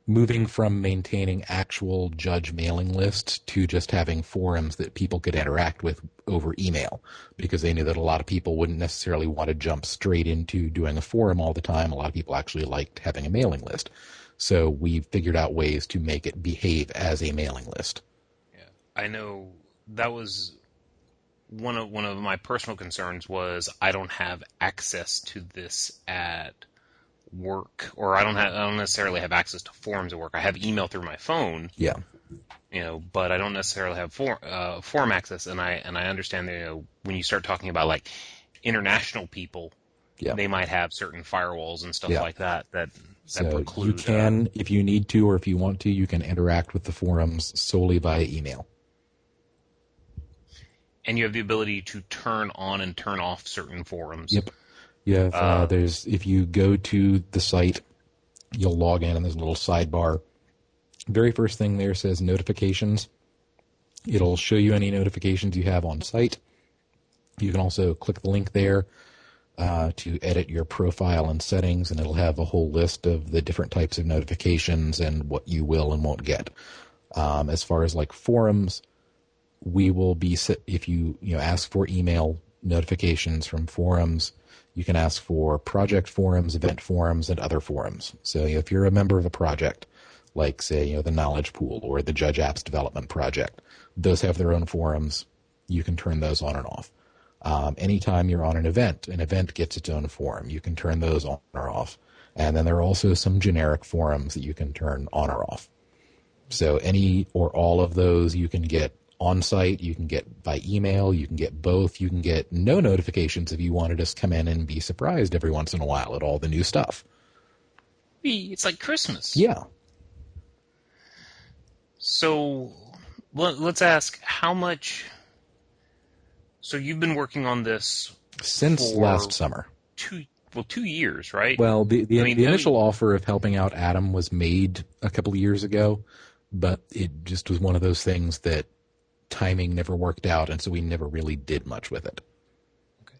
moving from maintaining actual judge mailing lists to just having forums that people could interact with over email because they knew that a lot of people wouldn't necessarily want to jump straight into doing a forum all the time. A lot of people actually liked having a mailing list. So we figured out ways to make it behave as a mailing list. Yeah. I know that was one of one of my personal concerns was I don't have access to this at work, or I don't have, I don't necessarily have access to forums at work. I have email through my phone. Yeah. You know, but I don't necessarily have forum, uh, forum access, and I and I understand that you know, when you start talking about like international people, yeah. they might have certain firewalls and stuff yeah. like that that that so preclude. You can, uh, if you need to, or if you want to, you can interact with the forums solely via email. And you have the ability to turn on and turn off certain forums. Yep. Have, uh, uh, there's, if you go to the site, you'll log in and there's a little sidebar. Very first thing there says notifications. It'll show you any notifications you have on site. You can also click the link there uh, to edit your profile and settings, and it'll have a whole list of the different types of notifications and what you will and won't get. Um, as far as like forums, we will be if you you know ask for email notifications from forums. You can ask for project forums, event forums, and other forums. So if you're a member of a project, like say you know the Knowledge Pool or the Judge Apps Development Project, those have their own forums. You can turn those on and off. Um, anytime you're on an event, an event gets its own forum. You can turn those on or off. And then there are also some generic forums that you can turn on or off. So any or all of those you can get on site, you can get by email, you can get both, you can get no notifications if you want to just come in and be surprised every once in a while at all the new stuff. It's like Christmas. Yeah. So let's ask how much. So you've been working on this since last summer. Two well, two years, right? Well, the the, I mean, the initial offer of helping out Adam was made a couple of years ago, but it just was one of those things that timing never worked out, and so we never really did much with it. Okay.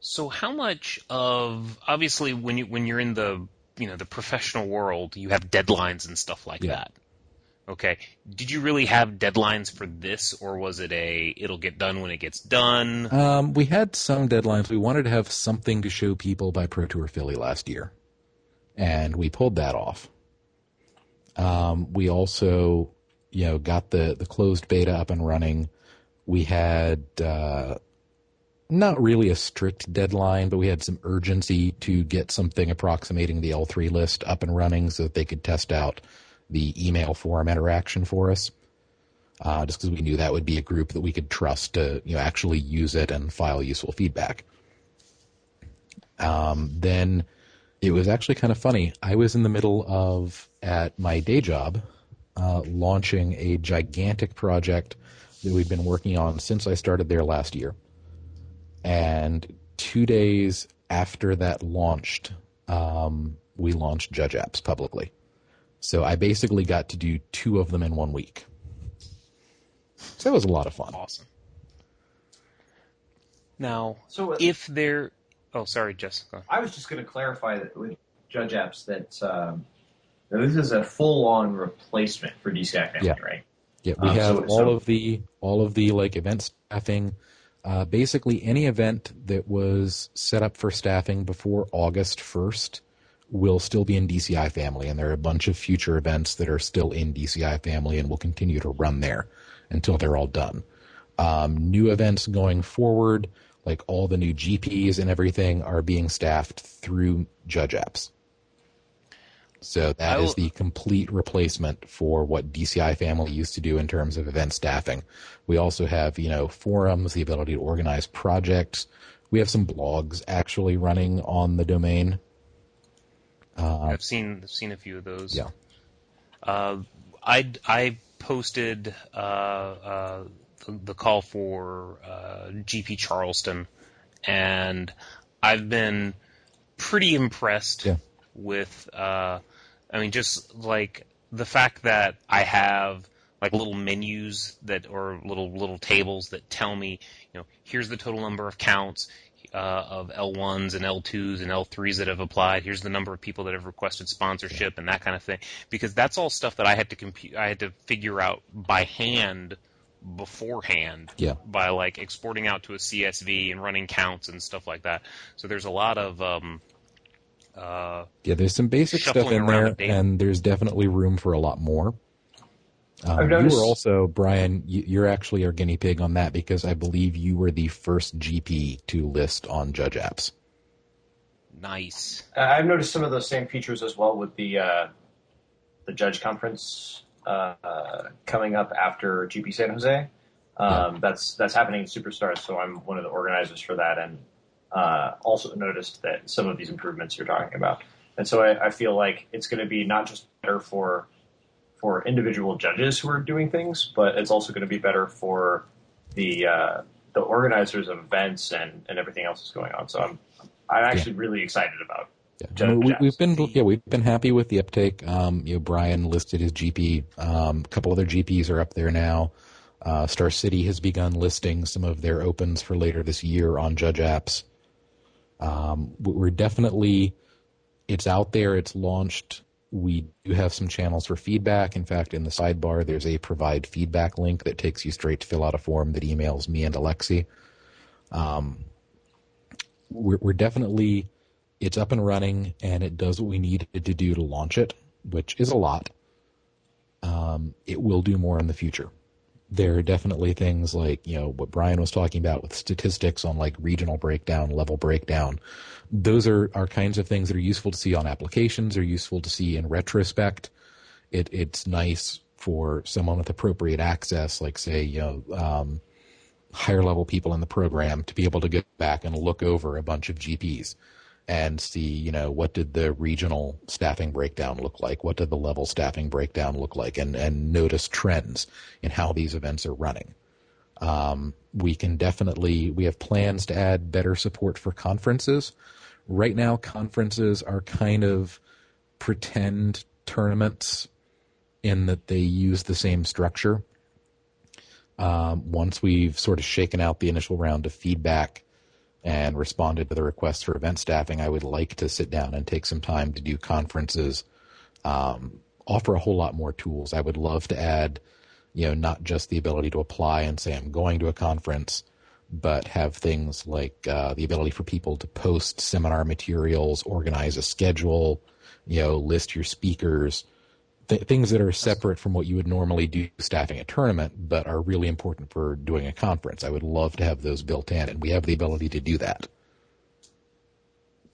So, how much of obviously when you when you're in the you know the professional world, you have deadlines and stuff like yeah. that. Okay. Did you really have deadlines for this, or was it a it'll get done when it gets done? Um, we had some deadlines. We wanted to have something to show people by Pro Tour Philly last year, and we pulled that off. Um, we also, you know, got the the closed beta up and running. We had uh, not really a strict deadline, but we had some urgency to get something approximating the L3 list up and running so that they could test out the email forum interaction for us, uh, just because we knew that would be a group that we could trust to you know actually use it and file useful feedback. Um, then it was actually kind of funny. I was in the middle of at my day job uh, launching a gigantic project that we've been working on since I started there last year, and two days after that launched, um, we launched Judge Apps publicly. So I basically got to do two of them in one week. So that was a lot of fun. Awesome. Now, so uh, if there, oh, sorry, Jessica. I was just going to clarify that with Judge Apps that, um, that this is a full-on replacement for DCI Family, yeah. right? Yeah, we um, have so, all so, of the all of the like event staffing. Uh, basically, any event that was set up for staffing before August first will still be in DCI family, and there are a bunch of future events that are still in DCI family and will continue to run there until they're all done. Um, new events going forward, like all the new GPs and everything, are being staffed through Judge Apps. So that will, is the complete replacement for what DCI family used to do in terms of event staffing. We also have, you know, forums, the ability to organize projects. We have some blogs actually running on the domain uh, I've seen seen a few of those. Yeah. Uh, I I posted uh, uh, the, the, call for uh, GP Charleston, and I've been pretty impressed yeah. with. Uh, I mean, just like the fact that I have like little menus that or little little tables that tell me, you know, here's the total number of counts, uh, of L1s and L2s and L3s that have applied. Here's the number of people that have requested sponsorship and that kind of thing. Because that's all stuff that I had to compute. I had to figure out by hand beforehand. Yeah. By like exporting out to a CSV and running counts and stuff like that. So there's a lot of um, uh, yeah, there's some basic stuff in there, the and there's definitely room for a lot more. Um, you were also Brian. You, are actually our guinea pig on that because I believe you were the first GP to list on Judge Apps. Nice. Uh, I've noticed some of those same features as well with the uh, the Judge Conference uh, coming up after GP San Jose. Um, yeah. That's that's happening in Superstars, so I'm one of the organizers for that, and uh, also noticed that some of these improvements you're talking about. And so I, I feel like it's going to be not just better for for individual judges who are doing things, but it's also going to be better for the uh, the organizers of events and, and everything else that's going on. So I'm I'm actually yeah. really excited about. Yeah. we, have been yeah we've been happy with the uptake. Um, you know, Brian listed his GP. Um, a couple other GPs are up there now. Uh, Star City has begun listing some of their opens for later this year on Judge Apps. Um, we're definitely, it's out there, it's launched. We do have some channels for feedback. In fact, in the sidebar, there's a provide feedback link that takes you straight to fill out a form that emails me and Alexi. Um, we're, we're definitely, it's up and running and it does what we need it to do to launch it, which is a lot. Um, it will do more in the future there are definitely things like you know what Brian was talking about with statistics on like regional breakdown, level breakdown. Those are are kinds of things that are useful to see on applications, are useful to see in retrospect. It it's nice for someone with appropriate access, like say you know um, higher level people in the program, to be able to go back and look over a bunch of GPs and see, you know, what did the regional staffing breakdown look like? What did the level staffing breakdown look like? And, and notice trends in how these events are running. Um, we can definitely, we have plans to add better support for conferences. Right now, conferences are kind of pretend tournaments in that they use the same structure. Um, once we've sort of shaken out the initial round of feedback, and responded to the request for event staffing, I would like to sit down and take some time to do conferences, um, offer a whole lot more tools. I would love to add, you know, not just the ability to apply and say I'm going to a conference, but have things like uh, the ability for people to post seminar materials, organize a schedule, you know, list your speakers, th- things that are separate from what you would normally do staffing a tournament, but are really important for doing a conference. I would love to have those built in, and we have the ability to do that.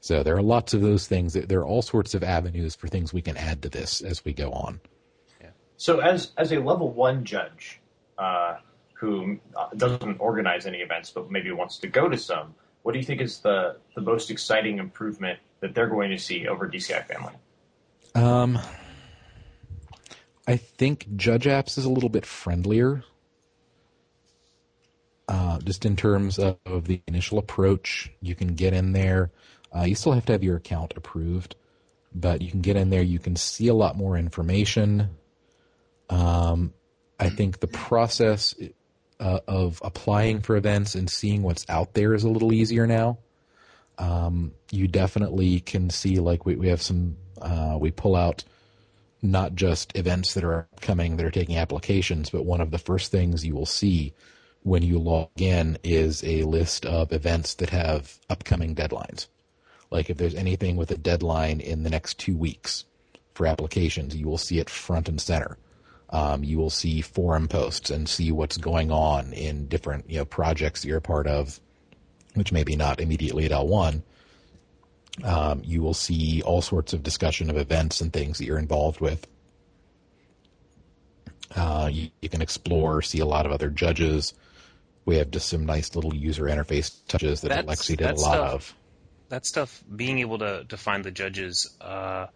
So there are lots of those things. There are all sorts of avenues for things we can add to this as we go on. Yeah. So as as a level one judge uh, who uh, doesn't organize any events, but maybe wants to go to some, what do you think is the the most exciting improvement that they're going to see over DCI Family? Um, I think Judge Apps is a little bit friendlier, uh, just in terms of, of, the initial approach. You can get in there. Uh, you still have to have your account approved, but you can get in there. You can see a lot more information. Um, I think the process uh, of applying for events and seeing what's out there is a little easier now. Um, you definitely can see, like we, we have some, uh, we pull out not just events that are coming that are taking applications, but one of the first things you will see when you log in is a list of events that have upcoming deadlines. Like if there's anything with a deadline in the next two weeks for applications, you will see it front and center. Um, you will see forum posts and see what's going on in different you know projects that you're a part of, which maybe not immediately at L1, um, you will see all sorts of discussion of events and things that you're involved with. Uh, you, you, can explore, see a lot of other judges. We have just some nice little user interface touches that that's, Alexi did a lot stuff, of. That stuff, being able to, to find the judges, uh,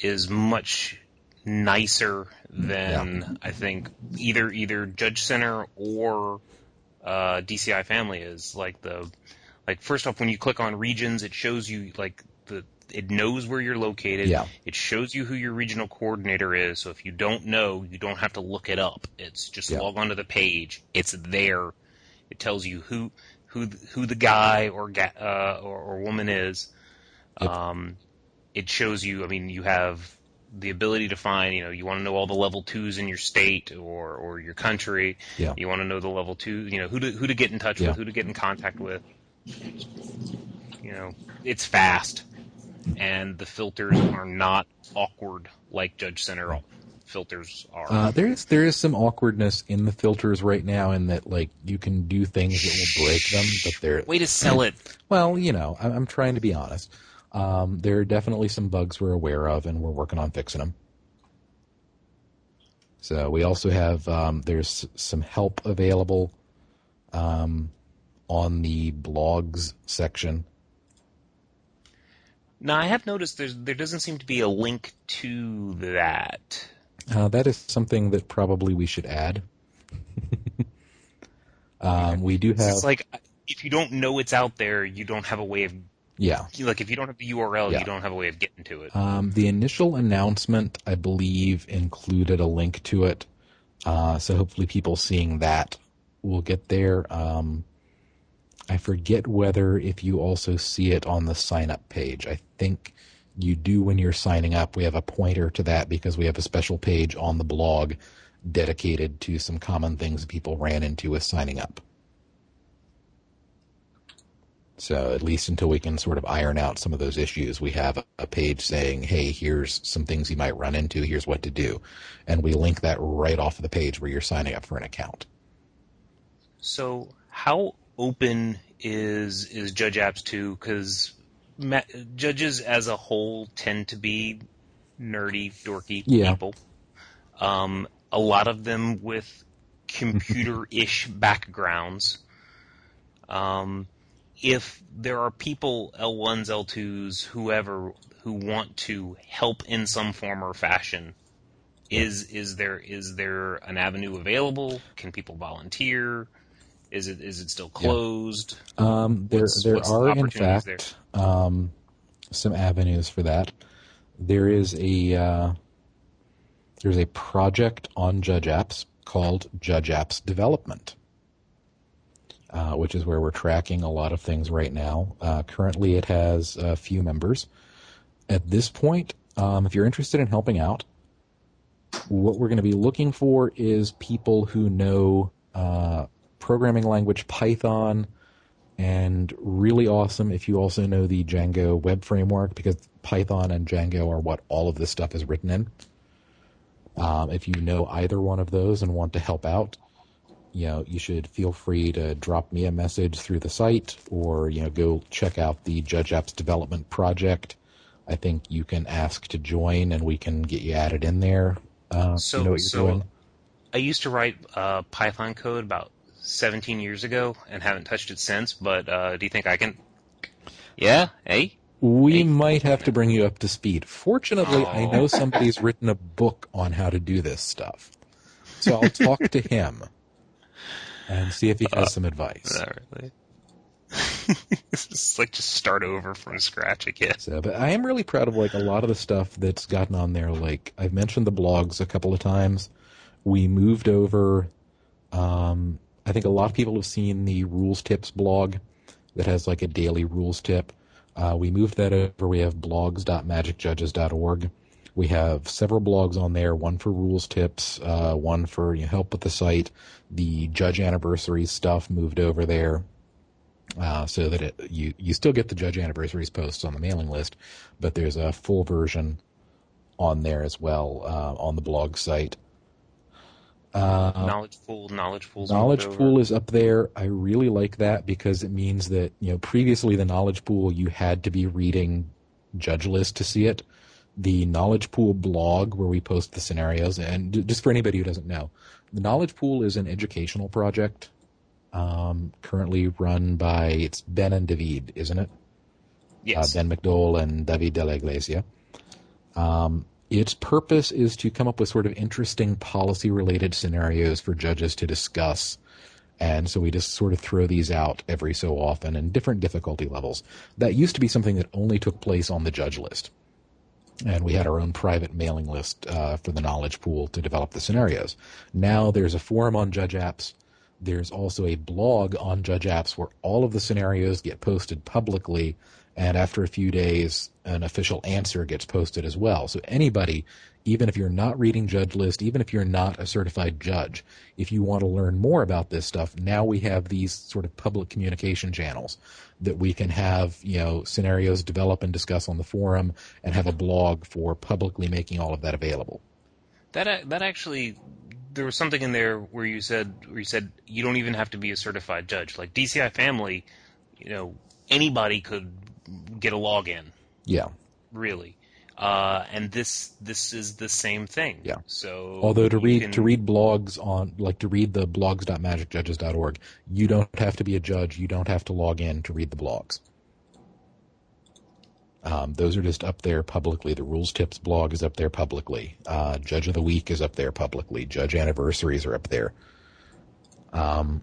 is much nicer than yeah. I think either either Judge Center or uh, DCI Family is. Like the like first off, when you click on regions, it shows you like the it knows where you're located. Yeah. It shows you who your regional coordinator is. So if you don't know, you don't have to look it up. It's just yeah. log onto the page. It's there. It tells you who who who the guy or uh, or, or, woman is. Yep. Um, it shows you. I mean, you have the ability to find. You know, you want to know all the level twos in your state or or your country. Yeah. You want to know the level two. You know, who to who to get in touch yeah. with, who to get in contact with. You know, it's fast, and the filters are not awkward like Judge Center filters are. Uh, there is there is some awkwardness in the filters right now, in that like you can do things that will break them, but they're way to sell it. Well, you know, I'm, I'm trying to be honest. Um, there are definitely some bugs we're aware of, and we're working on fixing them. So we also have um, there's some help available. Um, on the blogs section. Now, I have noticed there doesn't seem to be a link to that. Uh, that is something that probably we should add. um, we do have. It's like if you don't know it's out there, you don't have a way of. Yeah. Like if you don't have the URL, yeah. you don't have a way of getting to it. Um, the initial announcement, I believe, included a link to it. Uh, so hopefully people seeing that will get there. Um, I forget whether if you also see it on the sign up page. I think you do when you're signing up. We have a pointer to that because we have a special page on the blog dedicated to some common things people ran into with signing up. So at least until we can sort of iron out some of those issues, we have a page saying, "Hey, here's some things you might run into. Here's what to do," and we link that right off of the page where you're signing up for an account. So, how open is is Judge Apps too, Because judges as a whole tend to be nerdy, dorky yeah. people. Um, a lot of them with computer-ish backgrounds. Um, if there are people L1s, L2s, whoever who want to help in some form or fashion, is is there is there an avenue available? Can people volunteer? Is it is it still closed? Yeah. Um, there what's, there what's are the in fact um, some avenues for that. There is a uh, there's a project on Judge Apps called Judge Apps Development uh, which is where we're tracking a lot of things right now. Uh, currently, it has a few members. At this point, um, if you're interested in helping out, what we're going to be looking for is people who know uh, programming language Python, and really awesome if you also know the Django web framework, because Python and Django are what all of this stuff is written in. Um, if you know either one of those and want to help out, you know, you should feel free to drop me a message through the site or, you know, go check out the Judge Apps Development Project. I think you can ask to join and we can get you added in there. Uh, so, you know what you're so doing. I used to write uh, Python code about 17 years ago and haven't touched it since, but uh, do you think I can? Yeah? Hey? We hey. might have to bring you up to speed. Fortunately, oh. I know somebody's written a book on how to do this stuff. So I'll talk to him and see if he has uh, some advice. Not really. it's like just start over from scratch again. So, but I am really proud of like a lot of the stuff that's gotten on there. Like I've mentioned the blogs a couple of times. We moved over. Um, I think a lot of people have seen the rules tips blog that has like a daily rules tip. Uh, we moved that over. We have blogs.magicjudges.org we have several blogs on there, one for rules tips, uh, one for you know, help with the site. The judge anniversaries stuff moved over there. Uh, so that it, you you still get the judge anniversaries posts on the mailing list, but there's a full version on there as well uh, on the blog site. Uh, knowledge pool, knowledge pool, knowledge pool is up there. I really like that because it means that you know previously the knowledge pool you had to be reading judge list to see it the Knowledge Pool blog where we post the scenarios. And just for anybody who doesn't know, the Knowledge Pool is an educational project um, currently run by it's Ben and David, isn't it? Yes. Uh, ben McDowell and David de la Iglesia. Um, its purpose is to come up with sort of interesting policy related scenarios for judges to discuss. And so we just sort of throw these out every so often in different difficulty levels. That used to be something that only took place on the judge list and we had our own private mailing list uh, for the knowledge pool to develop the scenarios. Now there's a forum on Judge Apps. There's also a blog on Judge Apps where all of the scenarios get posted publicly, and after a few days, an official answer gets posted as well. So anybody even if you're not reading judge list, even if you're not a certified judge, if you want to learn more about this stuff, now we have these sort of public communication channels that we can have, you know, scenarios develop and discuss on the forum and have a blog for publicly making all of that available. That uh, that actually there was something in there where you said where you said you don't even have to be a certified judge. Like DCI family, you know, anybody could get a login. Yeah. Really. Uh, and this this is the same thing. Yeah. So although to read can... to read blogs on like to read the blogs.magicjudges.org, you don't have to be a judge. You don't have to log in to read the blogs. Um, those are just up there publicly. The Rules Tips blog is up there publicly. Uh, Judge of the Week is up there publicly. Judge Anniversaries are up there. Um,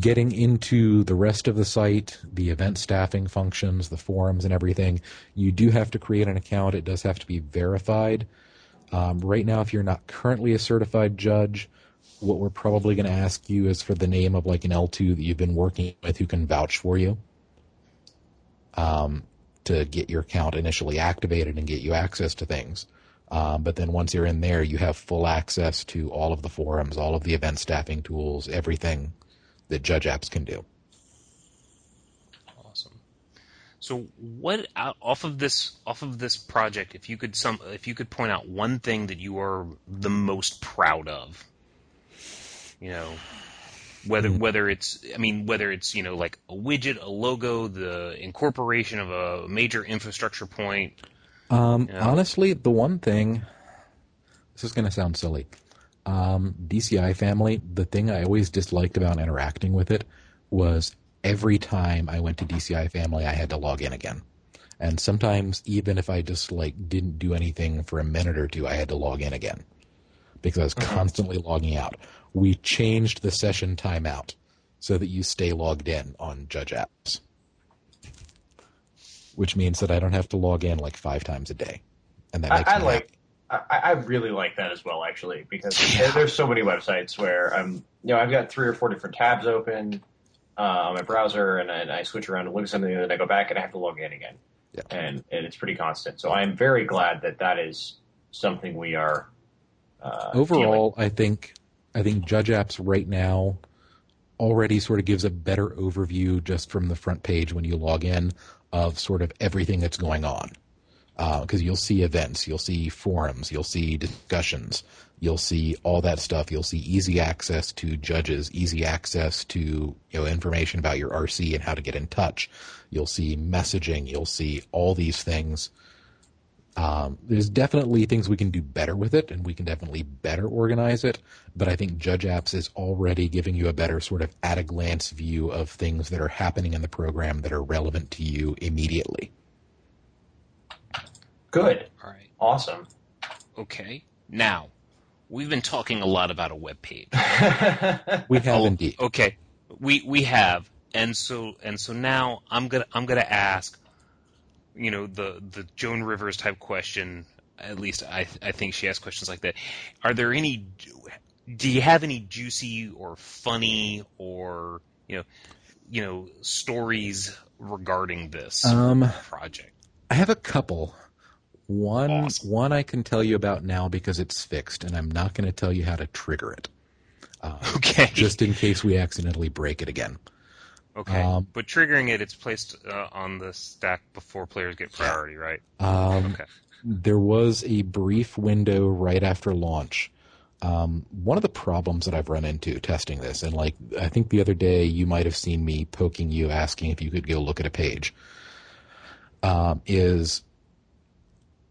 getting into the rest of the site, the event staffing functions, the forums, and everything, you do have to create an account. It does have to be verified. Um, right now, if you're not currently a certified judge, what we're probably going to ask you is for the name of like an L2 that you've been working with who can vouch for you. Um, to get your account initially activated and get you access to things. Um, but then once you're in there, you have full access to all of the forums, all of the event staffing tools, everything that Judge Apps can do. Awesome. So, what off of this off of this project, if you could some if you could point out one thing that you are the most proud of, you know, whether mm. whether it's I mean whether it's you know like a widget, a logo, the incorporation of a major infrastructure point. Um, you know. Honestly, the one thing this is going to sound silly. Um, DCI family, the thing I always disliked about interacting with it was every time I went to DCI family, I had to log in again. And sometimes, even if I just like didn't do anything for a minute or two, I had to log in again because I was uh-huh. constantly logging out we changed the session timeout so that you stay logged in on Judge Apps. Which means that I don't have to log in like five times a day. And that makes I, I like I, I, really like that as well, actually, because yeah. there's so many websites where I'm, you know, I've got three or four different tabs open uh, on my browser, and, and I switch around to look at something, and then I go back and I have to log in again, yeah. and and it's pretty constant. So I'm very glad that that is something we are. Uh, Overall, dealing. I think I think Judge Apps right now already sort of gives a better overview just from the front page when you log in of sort of everything that's going on. Because uh, you'll see events, you'll see forums, you'll see discussions, you'll see all that stuff. You'll see easy access to judges, easy access to you know information about your RC and how to get in touch. You'll see messaging, you'll see all these things um, there's definitely things we can do better with it, and we can definitely better organize it. But I think Judge Apps is already giving you a better sort of at a glance view of things that are happening in the program that are relevant to you immediately. Good. All right. Awesome. Okay. Now, we've been talking a lot about a web page. we have oh, indeed. Okay. We we have. And so and so now I'm gonna I'm gonna ask you know the the Joan Rivers type question. At least I I think she asks questions like that. Are there any? Do you have any juicy or funny or you know you know stories regarding this um, project? I have a couple. One awesome. one I can tell you about now because it's fixed, and I'm not going to tell you how to trigger it. Uh, okay. Just in case we accidentally break it again. Okay, um, but triggering it, it's placed uh, on the stack before players get priority, yeah. right? Um, okay. There was a brief window right after launch. Um, one of the problems that I've run into testing this, and like I think the other day you might have seen me poking you, asking if you could go look at a page, um, is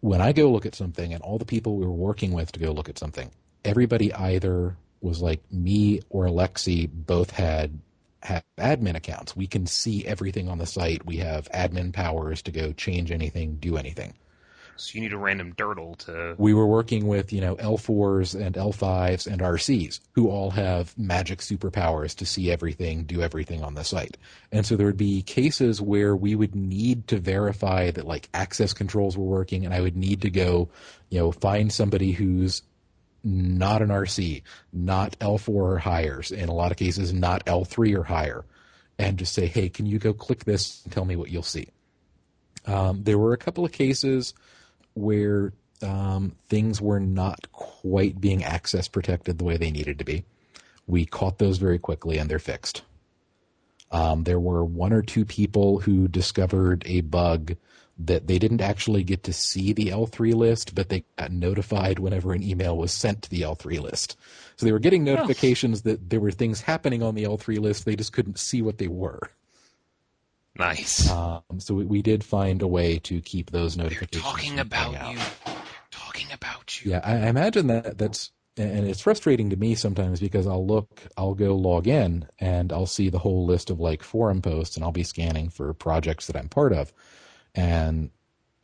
when I go look at something, and all the people we were working with to go look at something, everybody either was like me or Alexi both had have admin accounts. We can see everything on the site. We have admin powers to go change anything, do anything. So you need a random dirtle to. We were working with you know L4s and L5s and RCs who all have magic superpowers to see everything, do everything on the site. And so there would be cases where we would need to verify that like access controls were working, and I would need to go, you know, find somebody who's not an RC, not L4 or higher, in a lot of cases, not L3 or higher, and just say, hey, can you go click this and tell me what you'll see? Um, there were a couple of cases where um, things were not quite being access protected the way they needed to be. We caught those very quickly and they're fixed. Um, there were one or two people who discovered a bug that they didn't actually get to see the L3 list, but they got notified whenever an email was sent to the L3 list. So they were getting notifications oh. that there were things happening on the L3 list. They just couldn't see what they were. Nice. Um, so we, we, did find a way to keep those notifications. They're talking about you. talking about you. Yeah, I, I imagine that that's and it's frustrating to me sometimes because I'll look, I'll go log in and I'll see the whole list of like forum posts and I'll be scanning for projects that I'm part of and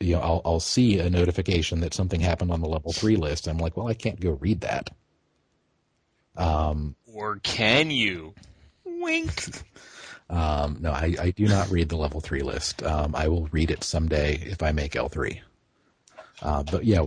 you know I'll I'll see a notification that something happened on the level three list. I'm like, well, I can't go read that. Um, or can you? Wink. Um, no, I, I do not read the level three list. Um, I will read it someday if I make L three. Uh, but yeah,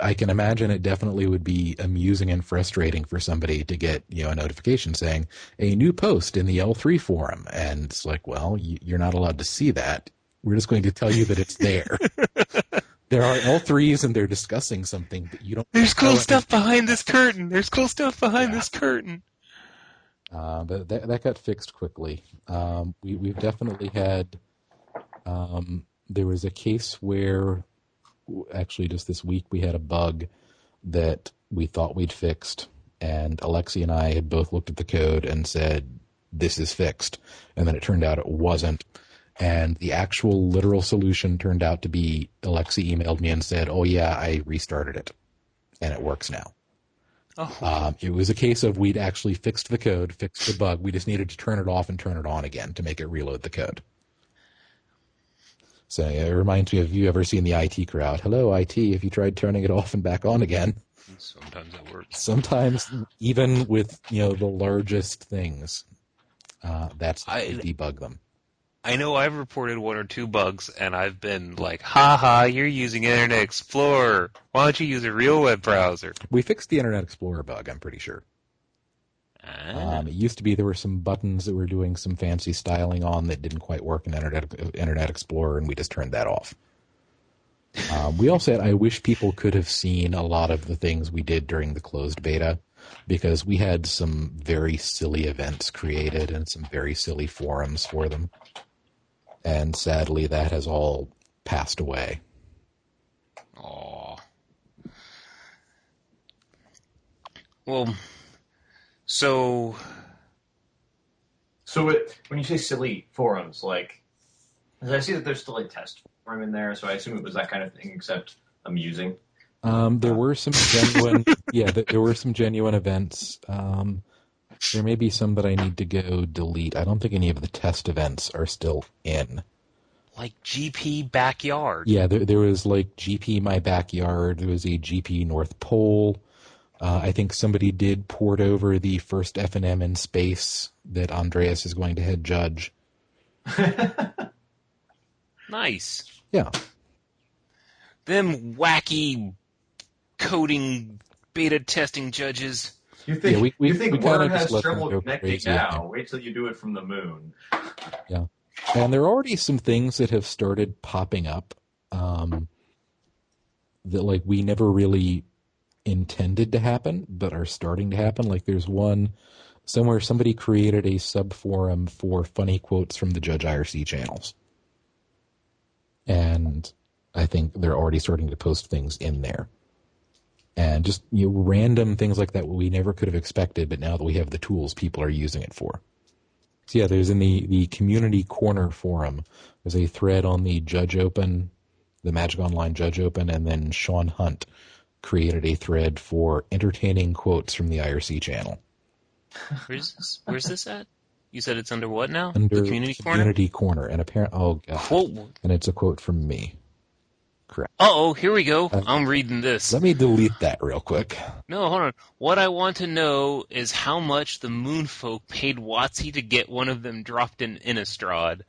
I can imagine it definitely would be amusing and frustrating for somebody to get you know a notification saying a new post in the L3 forum, and it's like, well, you're not allowed to see that. We're just going to tell you that it's there. there are L3s and they're discussing something, but you don't. There's cool stuff behind this curtain. There's cool stuff behind yeah. this curtain. Uh, but that that got fixed quickly. Um, we we've definitely had. Um, there was a case where actually just this week we had a bug that we thought we'd fixed, and Alexi and I had both looked at the code and said this is fixed, and then it turned out it wasn't. And the actual literal solution turned out to be Alexi emailed me and said, "Oh yeah, I restarted it, and it works now." Oh. Um, it was a case of we'd actually fixed the code, fixed the bug. We just needed to turn it off and turn it on again to make it reload the code. So it reminds me of you ever seen the IT crowd. Hello, IT. If you tried turning it off and back on again. Sometimes it works. Sometimes, even with you know the largest things, uh, that's I debug them. I know I've reported one or two bugs, and I've been like, "Ha ha! You're using Internet Explorer. Why don't you use a real web browser?" We fixed the Internet Explorer bug. I'm pretty sure. Ah. Um, it used to be there were some buttons that were doing some fancy styling on that didn't quite work in Internet Internet Explorer, and we just turned that off. Um, we also had, I wish people could have seen a lot of the things we did during the closed beta because we had some very silly events created and some very silly forums for them. And sadly, that has all passed away. Oh. Well, so, so it, when you say silly forums, like, I see that there's still a test forum in there, so I assume it was that kind of thing, except amusing. Um, there were some genuine, yeah, there were some genuine events. Um, there may be some that I need to go delete. I don't think any of the test events are still in. Like GP Backyard. Yeah, there, there was like GP My Backyard. There was a GP North Pole. Uh, I think somebody did port over the first FNM in space that Andreas is going to head judge. nice. Yeah. Them wacky coding beta testing judges. You think yeah, we, we, you think WER has trouble connecting now? Wait till you do it from the moon. Yeah, and there are already some things that have started popping up um, that like we never really intended to happen, but are starting to happen. Like there's one somewhere somebody created a sub forum for funny quotes from the Judge IRC channels. And I think they're already starting to post things in there. And just you know, random things like that we never could have expected, but now that we have the tools, people are using it for. So yeah, there's in the, the community corner forum, there's a thread on the Judge Open, the Magic Online Judge Open, and then Sean Hunt created a thread for entertaining quotes from the IRC channel. Where's this, where's this at? You said it's under what now? Under the community, community corner. corner. And apparent oh god. Quote. And it's a quote from me. Correct. Oh, here we go. Uh, I'm reading this. Let me delete that real quick. No, hold on. What I want to know is how much the Moonfolk paid WotC to get one of them dropped in Innistrad.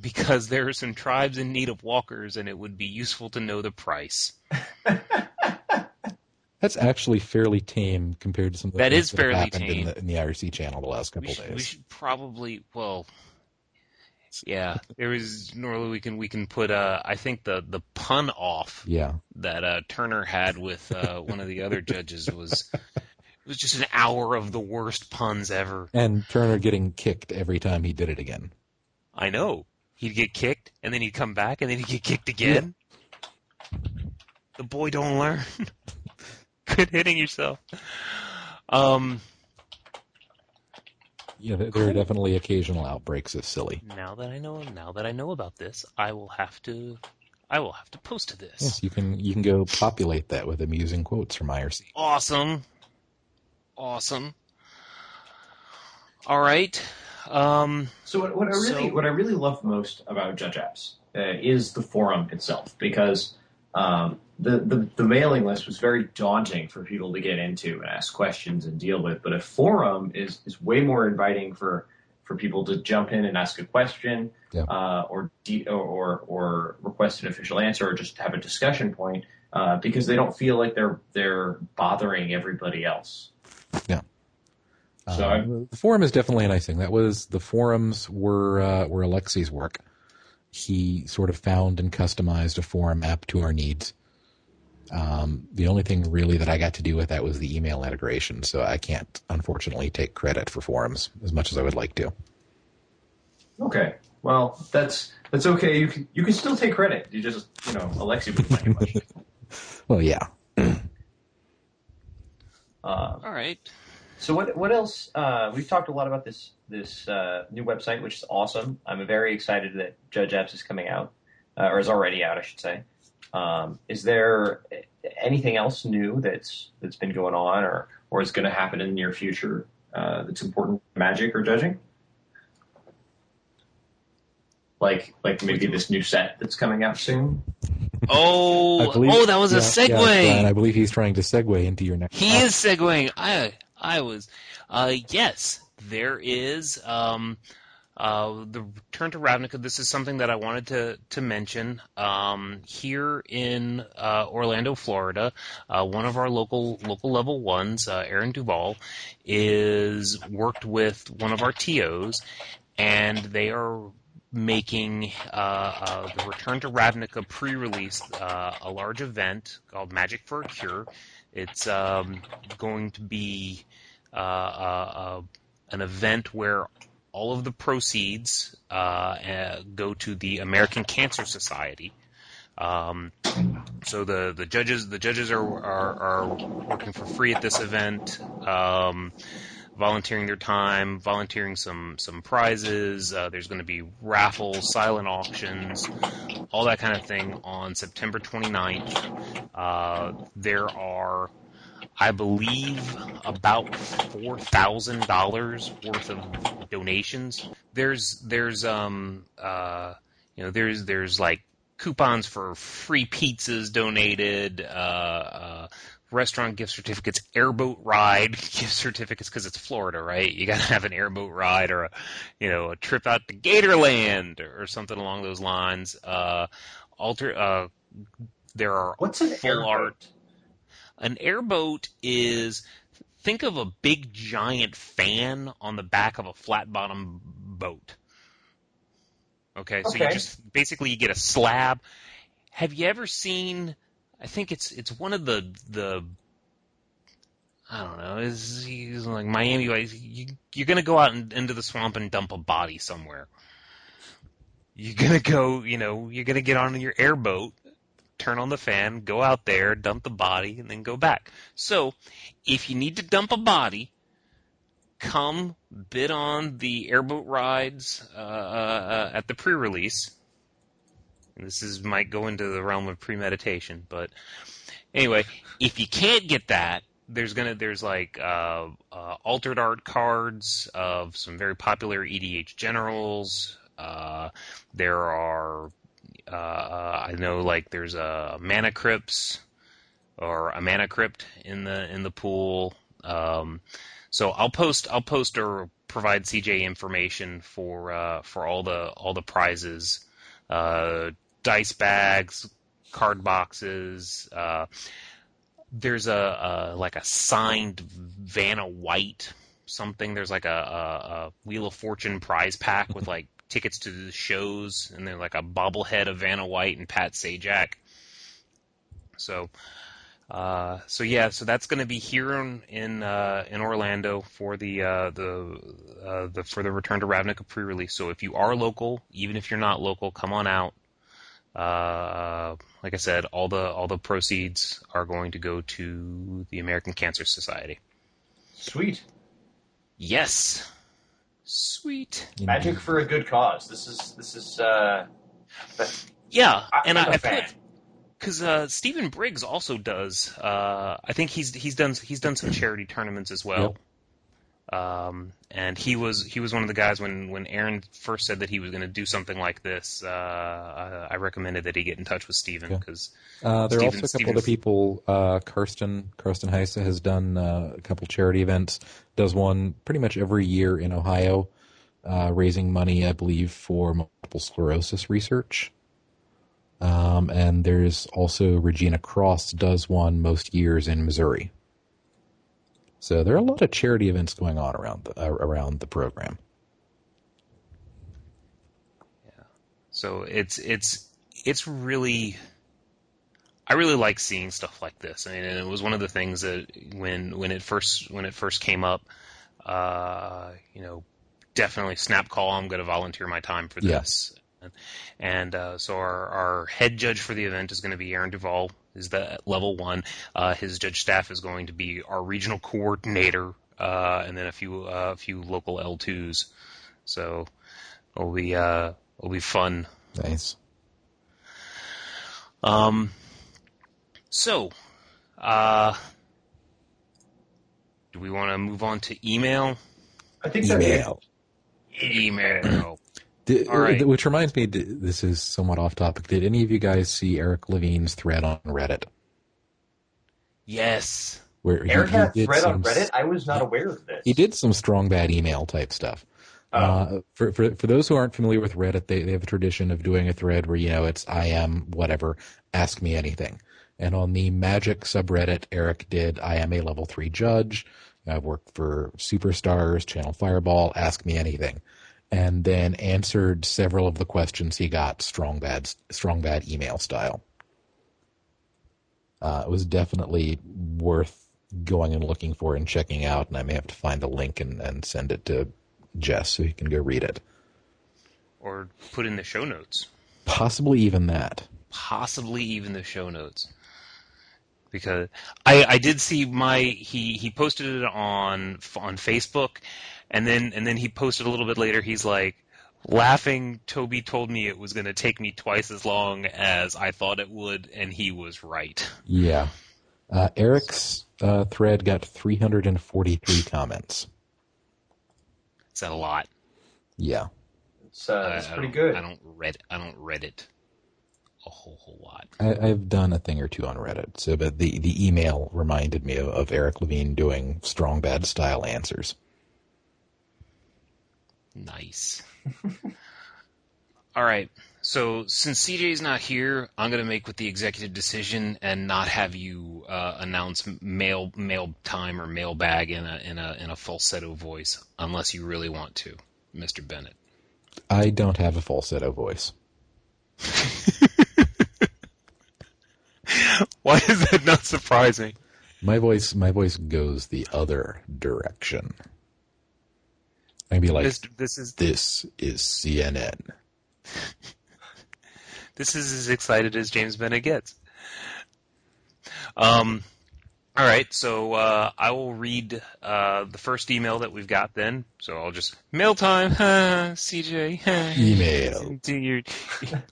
Because there are some tribes in need of walkers, and it would be useful to know the price. That's actually fairly tame compared to some of the that is that fairly tame in the, in the, IRC channel the last couple we should, days. We should probably well, yeah. There is normally we can we can put uh I think the the pun off yeah that uh, Turner had with uh, one of the other judges was it was just an hour of the worst puns ever. And Turner getting kicked every time he did it again. I know he'd get kicked and then he'd come back and then he'd get kicked again. Yeah. The boy don't learn. Quit hitting yourself. Um. Yeah, there, there are definitely occasional outbreaks of silly. Now that I know, now that I know about this, I will have to, I will have to post to this. Yes, you can. You can go populate that with amusing quotes from IRC. Awesome, awesome. All right. Um, so what, what I really, so, what I really love most about Judge Apps uh, is the forum itself because um, the, the, the mailing list was very daunting for people to get into and ask questions and deal with. But a forum is is way more inviting for for people to jump in and ask a question, Yeah. uh, or, de- or or request an official answer, or just have a discussion point, uh, because they don't feel like they're they're bothering everybody else. Yeah. So Uh, the forum is definitely a nice thing. That was the forums were uh, were Alexi's work. He sort of found and customized a forum app to our needs. Um, the only thing really that I got to do with that was the email integration. So I can't, unfortunately, take credit for forums as much as I would like to. Okay, well that's that's okay. You can you can still take credit. You just you know Alexi wouldn't like it much. Well, yeah. Uh, All right. So what what else? Uh, we've talked a lot about this this uh, new website, which is awesome. I'm very excited that Judge Apps is coming out, uh, or is already out, I should say. Um, is there anything else new that's that's been going on, or or is going to happen in the near future uh, that's important to Magic or judging? Like like maybe this new set that's coming out soon. Oh, believe- oh, that was a segue. yeah, Brian, I believe he's trying to segue into your next. He is segueing. I I was. Uh, yes, there is. Um, uh, the return to Ravnica. This is something that I wanted to to mention. Um, here in uh, Orlando, Florida, uh, one of our local local level ones, uh, Aaron Duval, is worked with one of our TOs, and they are making uh, uh, the Return to Ravnica pre-release, a large event called Magic for a Cure. It's um, going to be an event where all of the proceeds uh, uh, go to the American Cancer Society. Um, so the, the judges the judges are, are, are working for free at this event, um, volunteering their time, volunteering some some prizes. Uh, there's going to be raffles, silent auctions, all that kind of thing on September 29th. Uh, there are I believe about four thousand dollars worth of donations. There's there's um uh you know there's there's like coupons for free pizzas donated, uh, uh restaurant gift certificates, airboat ride gift certificates because it's Florida, right? You got to have an airboat ride or a you know a trip out to Gatorland or something along those lines. Uh, alter uh, there are What's an full airboat? art. An airboat is think of a big giant fan on the back of a flat bottom boat. Okay, so you just basically you get a slab. Have you ever seen? I think it's it's one of the the I don't know. Is he's like Miami? You you're gonna go out in, into the swamp and dump a body somewhere. You're gonna go. You know, you're gonna get on your airboat turn on the fan, go out there, dump the body, and then go back. So, if you need to dump a body, come bid on the airboat rides uh, uh, at the pre-release. This is might go into the realm of premeditation, but anyway, if you can't get that, there's gonna there's like uh, uh, altered art cards of some very popular EDH generals. Uh, there are uh, I know like there's a mana crypts or a mana crypt in the in the pool. Um, so I'll post I'll post or provide CJ information for uh, for all the all the prizes, uh, dice bags, card boxes. Uh, there's a, a like a signed Vanna White something. There's like a, a, a Wheel of Fortune prize pack with like tickets to the shows, and then like a bobblehead of Vanna White and Pat Sajak. So, uh, so yeah, so that's going to be here in in, uh, in Orlando for the uh, the uh, the for the Return to Ravnica pre-release. So if you are local, even if you're not local, come on out. Uh, like I said, all the all the proceeds are going to go to the American Cancer Society. Sweet Yes, sweet. magic for a good cause. This is this is. Uh, but Yeah, I- and I'm I, a I fan. put because uh, Stephen Briggs also does. Uh, I think he's he's done he's done some charity tournaments as well. Um, and he was he was one of the guys when when Aaron first said that he was going to do something like this. Uh, I, I recommended that he get in touch with Stephen Yeah. because Uh, there are also a couple Steven- other people. Uh, Kirsten Kirsten Heise has done uh, a couple charity events. Does one pretty much every year in Ohio. uh, raising money, I believe, for multiple sclerosis research. Um, and there's also Regina Cross does one most years in Missouri. So there are a lot of charity events going on around the uh, around the program. Yeah. So it's it's it's really I really like seeing stuff like this. I mean, and it was one of the things that when when it first when it first came up, uh, you know, definitely snap call. I'm going to volunteer my time for this. Yeah. And uh, so our, our head judge for the event is going to be Aaron Duvall, is the level one. Uh, his judge staff is going to be our regional coordinator, uh, and then a few uh, a few local L2s. So it'll be uh, it'll be fun. Nice. Um. So, uh, do we want to move on to email? I think so. email. Email. Did, right. Which reminds me, this is somewhat off topic. Did any of you guys see Eric Levine's thread on Reddit? Yes. Where Eric he, had a thread some, on Reddit. I was not aware of this. He did some strong bad email type stuff. Oh. Uh, for, for for those who aren't familiar with Reddit, they, they have a tradition of doing a thread where you know it's I am whatever, ask me anything. And on the Magic subreddit, Eric did I am a level three judge. I've worked for Superstars, Channel Fireball, Ask Me Anything, and then answered several of the questions he got strong bad strong bad email style. Uh, it was definitely worth going and looking for and checking out, and I may have to find the link and, and send it to Jess so he can go read it. Or put in the show notes. Possibly even that. Possibly even the show notes because I, I did see my he he posted it on on Facebook, and then and then he posted a little bit later. He's like laughing. Toby told me it was going to take me twice as long as I thought it would, and he was right. Yeah, uh, Eric's uh, thread got 343 comments. Is that a lot? Yeah, it's, uh, it's pretty good. I don't read I don't read it a whole whole lot. I, have done a thing or two on Reddit, so but the the email reminded me of, of Eric Levine doing strong bad style answers. Nice. All right. So since CJ's not here, I'm going to make with the executive decision and not have you uh, announce mail mail time or mailbag in a in a in a falsetto voice, unless you really want to, Mr. Bennett. I don't have a falsetto voice. Why is that not surprising? My voice, my voice goes the other direction. I'd be like, this, this is this is CNN. this is as excited as James Bennett gets. Um, all right, so uh, I will read uh, the first email that we've got then. So I'll just mail time, CJ. Email.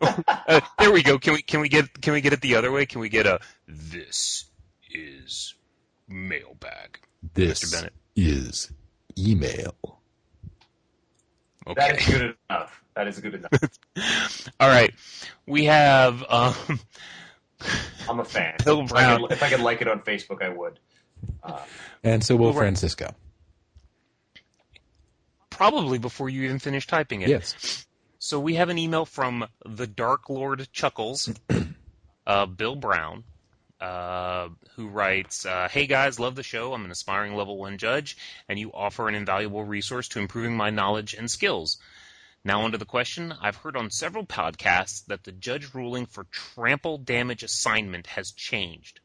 uh, there we go. Can we can we get can we get it the other way? Can we get a this is mailbag? This Mr. Bennett. is email. Okay. That is good enough. That is good enough. all right, we have. Um, I'm a fan. Bill if, Brown. I could, if I could like it on Facebook, I would. Uh, and so will Francisco. Probably before you even finish typing it. Yes. So we have an email from the Dark Lord Chuckles, uh, Bill Brown, uh, who writes, uh, "Hey guys, love the show. I'm an aspiring level one judge, and you offer an invaluable resource to improving my knowledge and skills. Now, onto the question. I've heard on several podcasts that the judge ruling for trample damage assignment has changed.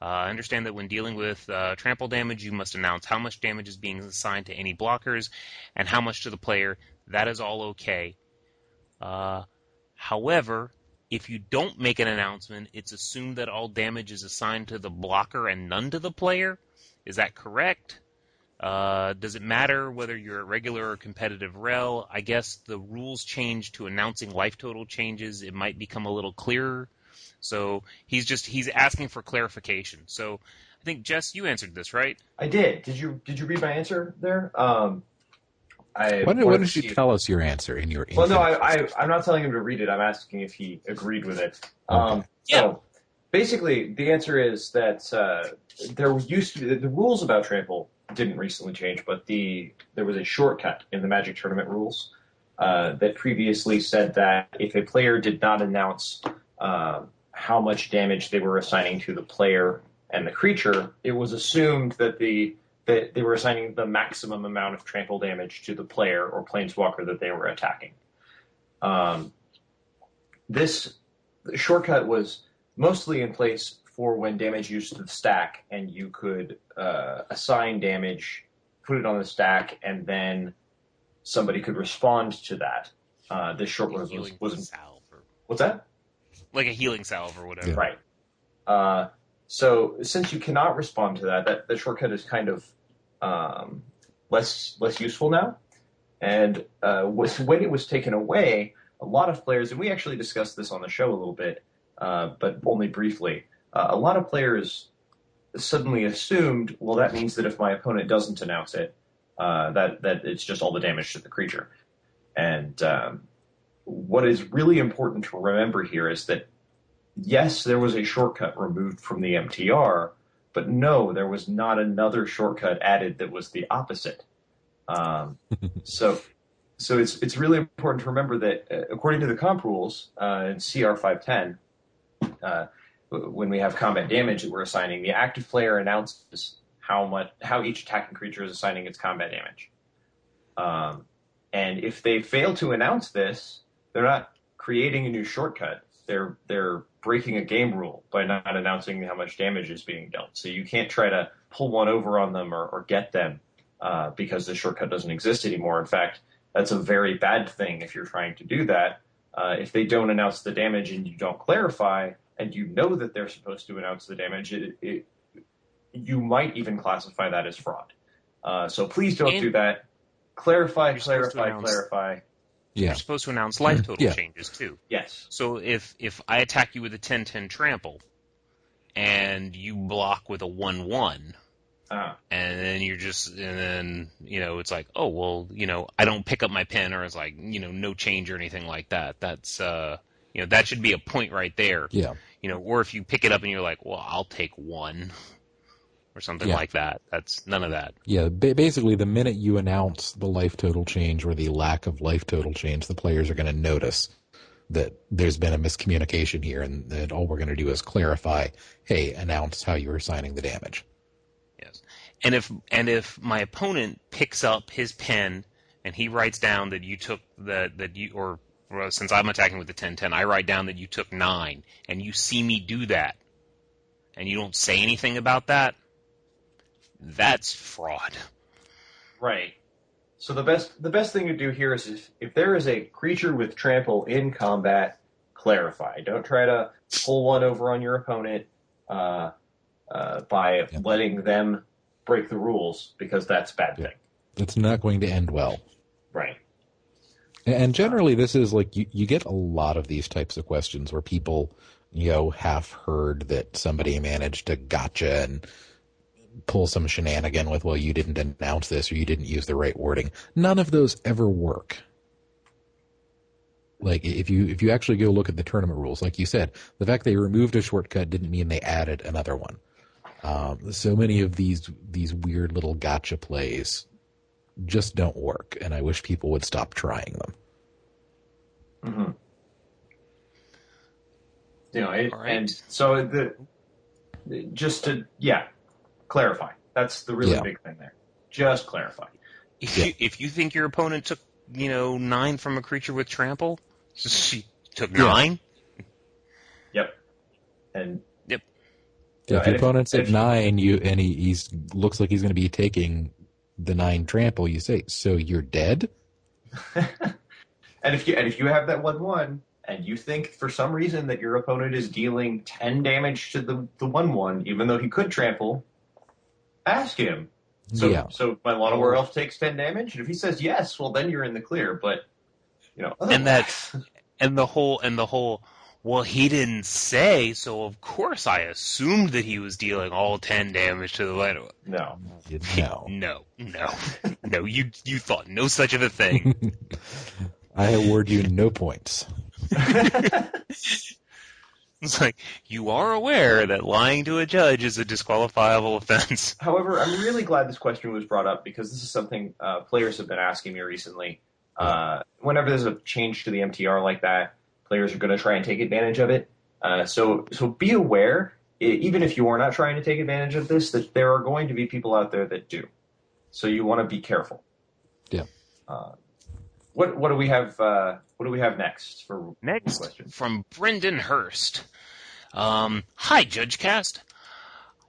Uh, I understand that when dealing with uh, trample damage, you must announce how much damage is being assigned to any blockers and how much to the player. That is all okay. Uh, however, if you don't make an announcement, it's assumed that all damage is assigned to the blocker and none to the player. Is that correct? Uh, does it matter whether you're a regular or competitive REL? I guess the rules change to announcing life total changes. It might become a little clearer. So he's just he's asking for clarification. So I think Jess, you answered this right. I did. Did you did you read my answer there? Um, I why, did, why did you tell us your answer in your? Email. Well, no, I, I am not telling him to read it. I'm asking if he agreed with it. Okay. Um, yeah. So basically, the answer is that uh, there used to be the rules about trample didn't recently change, but the there was a shortcut in the Magic tournament rules uh, that previously said that if a player did not announce uh, how much damage they were assigning to the player and the creature, it was assumed that the that they were assigning the maximum amount of trample damage to the player or planeswalker that they were attacking. Um, this shortcut was mostly in place for when damage used to the stack, and you could uh, assign damage, put it on the stack, and then somebody could respond to that. Uh, this short was, was, was salve or, what's that? like a healing salve or whatever. Yeah. Right. Uh, so since you cannot respond to that, that, that shortcut is kind of um, less less useful now. And uh, when it was taken away, a lot of players, and we actually discussed this on the show a little bit, uh, but only briefly. Uh, a lot of players suddenly assumed, well, that means that if my opponent doesn't announce it, uh, that that it's just all the damage to the creature. And um, what is really important to remember here is that yes, there was a shortcut removed from the MTR, but no, there was not another shortcut added that was the opposite. Um, so, so it's it's really important to remember that uh, according to the comp rules uh, in CR five ten, uh, when we have combat damage that we're assigning, the active player announces how much how each attacking creature is assigning its combat damage. Um, and if they fail to announce this, they're not creating a new shortcut. They're they're breaking a game rule by not announcing how much damage is being dealt. So you can't try to pull one over on them or, or get them uh, because the shortcut doesn't exist anymore. In fact, that's a very bad thing if you're trying to do that. Uh, if they don't announce the damage and you don't clarify, and you know that they're supposed to announce the damage, it, it, you might even classify that as fraud. Uh, so please don't And- do that. Clarify, You're supposed to clarify, clarify. Yeah. You're supposed to announce life total Yeah. changes too. Yes. So if if I attack you with a 10-10 trample, and you block with a one-one, Uh, and then you're just and then you know it's like oh well you know I don't pick up my pen or it's like you know no change or anything like that. That's uh you know that should be a point right there. Yeah. You know, or if you pick it up and you're like well I'll take one. Or something Yeah. like that. That's none of that. Yeah, ba- basically, the minute you announce the life total change or the lack of life total change, the players are going to notice that there's been a miscommunication here, and that all we're going to do is clarify. Hey, announce how you're assigning the damage. Yes. And if and if my opponent picks up his pen and he writes down that you took that that you or well, since I'm attacking with the 10-10, I write down that you took nine, and you see me do that, and you don't say anything about that, that's fraud. Right. So the best the best thing to do here is if, if there is a creature with trample in combat, clarify. Don't try to pull one over on your opponent uh, uh, by Yeah. letting them break the rules because that's a bad Yeah. thing. That's not going to end well. Right. And generally, this is like you, you get a lot of these types of questions where people, you know, half heard that somebody managed to gotcha and pull some shenanigan with, well, you didn't announce this or you didn't use the right wording. None of those ever work. Like if you if you actually go look at the tournament rules, like you said, the fact they removed a shortcut didn't mean they added another one. Um, so many of these these weird little gotcha plays just don't work, and I wish people would stop trying them. hmm You know, it, All right. and so the just to yeah, clarify. That's the really Yeah. big thing there. Just clarify. If Yeah. you if you think your opponent took you know nine from a creature with trample, she took nine. Yep. And yep. Yeah, if your and if- opponent's at nine, you and he he's looks like he's going to be taking the nine trample. You say, so you're dead. and if you and if you have that one one and you think for some reason that your opponent is dealing ten damage to the the one one, even though he could trample, ask him. So yeah, so my Lawnmower War Elf takes ten damage, and if he says yes, well then you're in the clear. But you know, And that's and the whole and the whole well he didn't say so of course i assumed that he was dealing all 10 damage to the light. no. You know. no no no you you thought no such of a thing I award you no points. It's like you are aware that lying to a judge is a disqualifiable offense. However, I'm really glad this question was brought up because this is something uh, players have been asking me recently. Uh, whenever there's a change to the MTR like that, players are going to try and take advantage of it. Uh, so, so be aware, even if you are not trying to take advantage of this, that there are going to be people out there that do. So you want to be careful. Yeah. What what do we have? Uh, what do we have next for next question? from Brendan Hurst? Um, Hi, Judge Cast.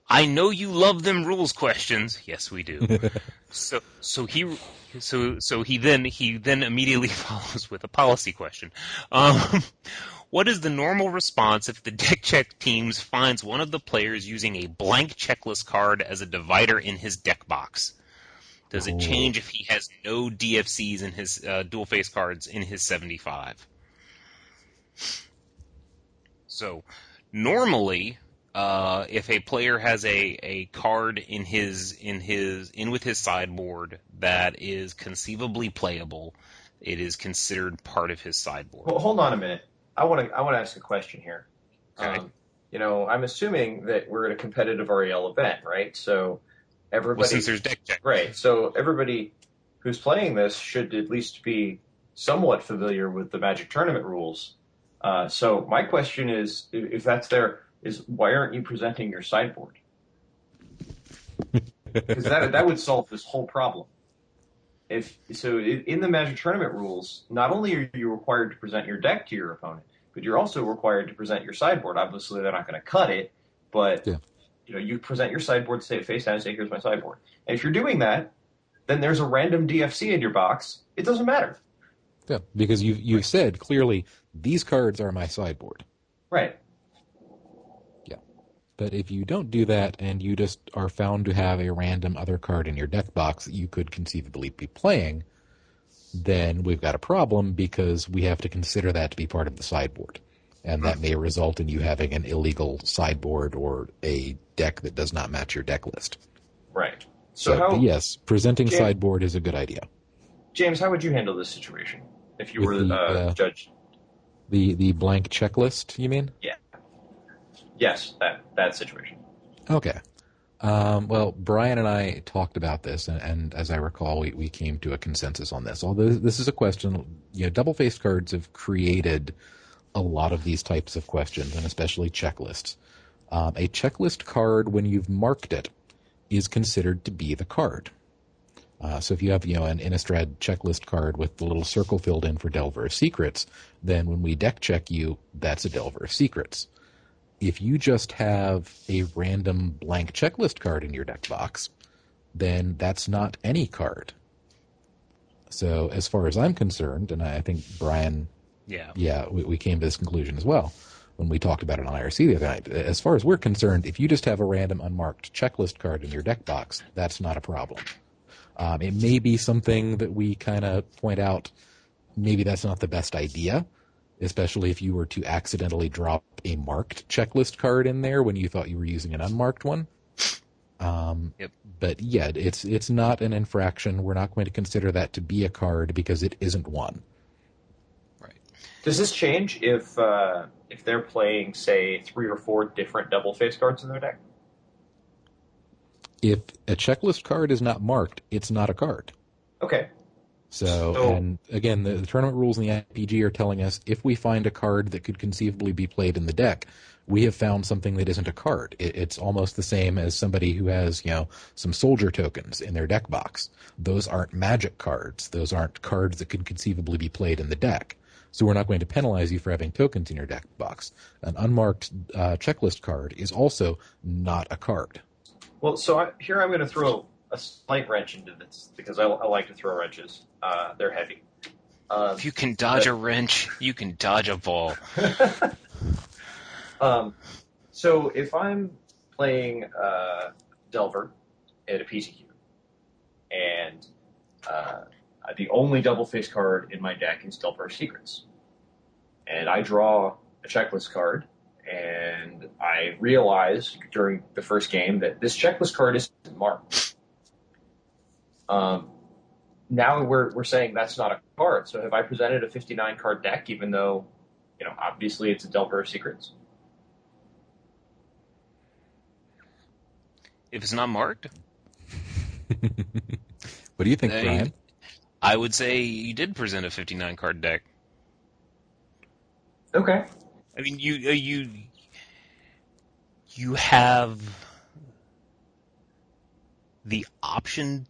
I know you love them rules questions. Yes, we do. so so he so so he then he then immediately follows with a policy question. Um, what is the normal response if the deck check teams finds one of the players using a blank checklist card as a divider in his deck box? Does it change if he has no DFCs in his uh, dual face cards in his 75? So normally, uh, if a player has a, a card in his in his in with his sideboard that is conceivably playable, it is considered part of his sideboard. Well, hold on a minute. I want to I want to ask a question here. Okay. Um, you know, I'm assuming that we're at a competitive REL event, right? So everybody, well, since there's deck check, right? So everybody who's playing this should at least be somewhat familiar with the Magic tournament rules. Uh, so my question is, if that's there, is why aren't you presenting your sideboard? Because that that would solve this whole problem. If so, in the Magic tournament rules, not only are you required to present your deck to your opponent, but you're also required to present your sideboard. Obviously, they're not going to cut it, but Yeah. You know you present your sideboard, say face down, and say, "Here's my sideboard." And if you're doing that, then there's a random DFC in your box. It doesn't matter, Yeah, because you've you've said clearly these cards are my sideboard. right? Yeah. But if you don't do that and you just are found to have a random other card in your deck box that you could conceivably be playing, then we've got a problem because we have to consider that to be part of the sideboard. And that may result in you having an illegal sideboard or a deck that does not match your deck list. Right. So, So, how, yes, presenting Jim- sideboard is a good idea. James, how would you handle this situation if you With were the, uh, uh, judge? The the blank checklist, you mean? Yeah. Yes, that that situation. Okay. Um, well, Brian and I talked about this, and, and as I recall, we, we came to a consensus on this. Although this is a question, you know, double faced cards have created a lot of these types of questions, and especially checklists. Um, a checklist card, when you've marked it, is considered to be the card. Uh, so if you have, you know, an Innistrad checklist card with the little circle filled in for Delver of Secrets, then when we deck check you, that's a Delver of Secrets if you just have a random blank checklist card in your deck box, then that's not any card. So, as far as I'm concerned, and I think Brian, yeah, yeah, we, we came to this conclusion as well when we talked about it on IRC the other night. As far as we're concerned, if you just have a random unmarked checklist card in your deck box, that's not a problem. Um, it may be something that we kind of point out. Maybe that's not the best idea, especially if you were to accidentally drop a marked checklist card in there when you thought you were using an unmarked one. Um, Yep. But yeah, it's it's not an infraction. We're not going to consider that to be a card because it isn't one. Does this change if uh, if they're playing, say, three or four different double face cards in their deck? If a checklist card is not marked, it's not a card. Okay. So, So- and again, the, the tournament rules in the IPG are telling us if we find a card that could conceivably be played in the deck, we have found something that isn't a card. It, it's almost the same as somebody who has, you know, some soldier tokens in their deck box. Those aren't magic cards. Those aren't cards that could conceivably be played in the deck. So we're not going to penalize you for having tokens in your deck box. An unmarked uh, checklist card is also not a card. Well, so I, here I'm going to throw a slight wrench into this because I, I like to throw wrenches. Uh, they're heavy. Um, If you can dodge a wrench, you can dodge a ball. um, so if I'm playing uh, Delver at a PTQ, and uh, uh, the only double face card in my deck is Delver Secrets. And I draw a checklist card, and I realize during the first game that this checklist card isn't marked. Um, now we're, we're saying that's not a card. So have I presented a 59 card deck, even though, you know, obviously it's a Delver of Secrets? If it's not marked? what do you think, Brian? I would say you did present a 59 card deck. Okay. I mean, you uh, you you have the option.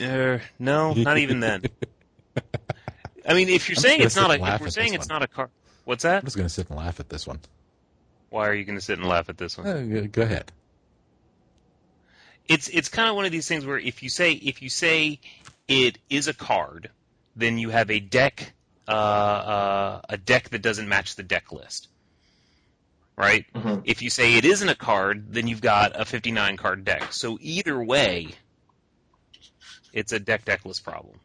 Uh, no, not even then. I mean, if you're I'm saying it's not a, if we're saying it's one. not a card, what's that? I'm just going to sit and laugh at this one. Why are you going to sit and laugh at this one? Uh, go- go ahead. it's it's kind of one of these things where if you say if you say it is a card, then you have a deck uh, uh, a deck that doesn't match the deck list, right? Mhm. If you say it isn't a card, then you've got a 59 card deck. So either way, it's a deck deck list problem.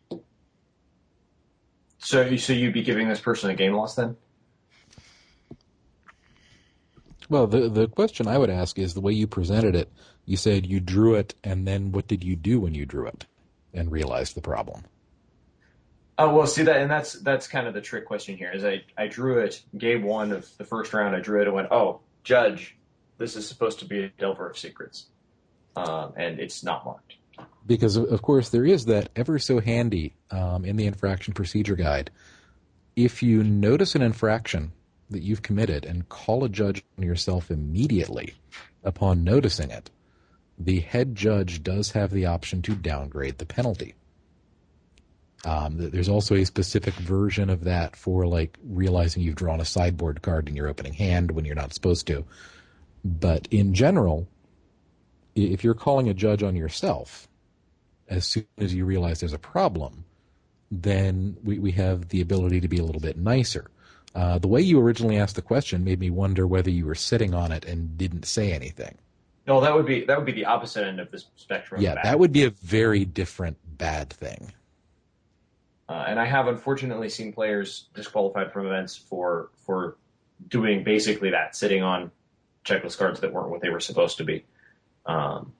So, so you'd be giving this person a game loss then? Well, the the question I would ask is the way you presented it. You said you drew it, and then what did you do when you drew it and realized the problem? Oh well, see that, and that's that's kind of the trick question here. Is I I drew it game one of the first round. I drew it and went, oh, judge, this is supposed to be a Delver of Secrets, um, and it's not marked. Because of of course there is that ever so handy um, in the infraction procedure guide. If you notice an infraction that you've committed and call a judge on yourself immediately upon noticing it, the head judge does have the option to downgrade the penalty. Um, there's also a specific version of that for like realizing you've drawn a sideboard card in your opening hand when you're not supposed to. But in general, if you're calling a judge on yourself, as soon as you realize there's a problem, then we, we have the ability to be a little bit nicer. Uh, the way you originally asked the question made me wonder whether you were sitting on it and didn't say anything. No, that would be that would be the opposite end of this spectrum. Yeah, that would be a very different bad thing. Uh, and I have unfortunately seen players disqualified from events for for doing basically that, sitting on checklist cards that weren't what they were supposed to be, um,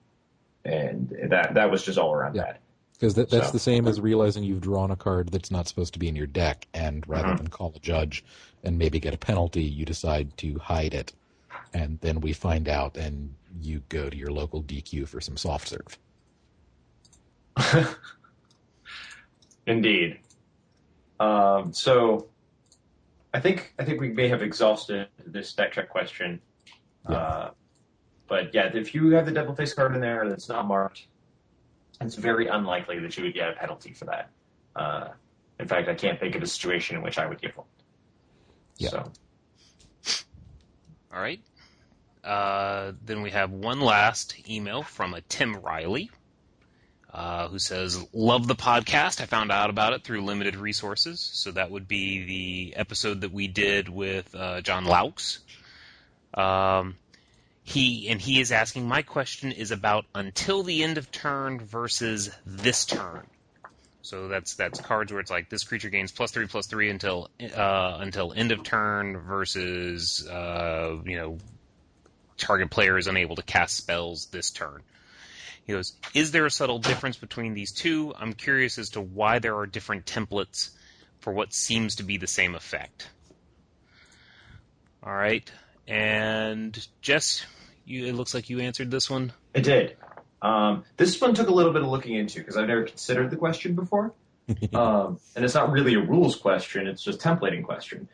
and that that was just all around Yeah. bad. Because that, that's So- the same as realizing you've drawn a card that's not supposed to be in your deck, and rather Mhm. than call a judge and maybe get a penalty, you decide to hide it, and then we find out, and you go to your local DQ for some soft serve. Indeed. Um, so, I think I think we may have exhausted this deck check question. Yeah. Uh, but yeah, if you have the double face card in there that's not marked, it's very unlikely that you would get a penalty for that. Uh, in fact, I can't think of a situation in which I would give one. Yeah. So, All right. Uh, then we have one last email from a Tim Riley, uh, who says, "Love the podcast. I found out about it through limited resources. So that would be the episode that we did with uh, Jon Loucks. Um, he and he is asking. My question is about until the end of turn versus this turn. So that's that's cards where it's like this creature gains plus three plus three until uh, until end of turn versus uh, you know target player is unable to cast spells this turn. He goes, Is there a subtle difference between these two? I'm curious as to why there are different templates for what seems to be the same effect. All right. And Jess, you, it looks like you answered this one. it did. Um, this one took a little bit of looking into because I've never considered the question before. um, and it's not really a rules question; it's just templating question.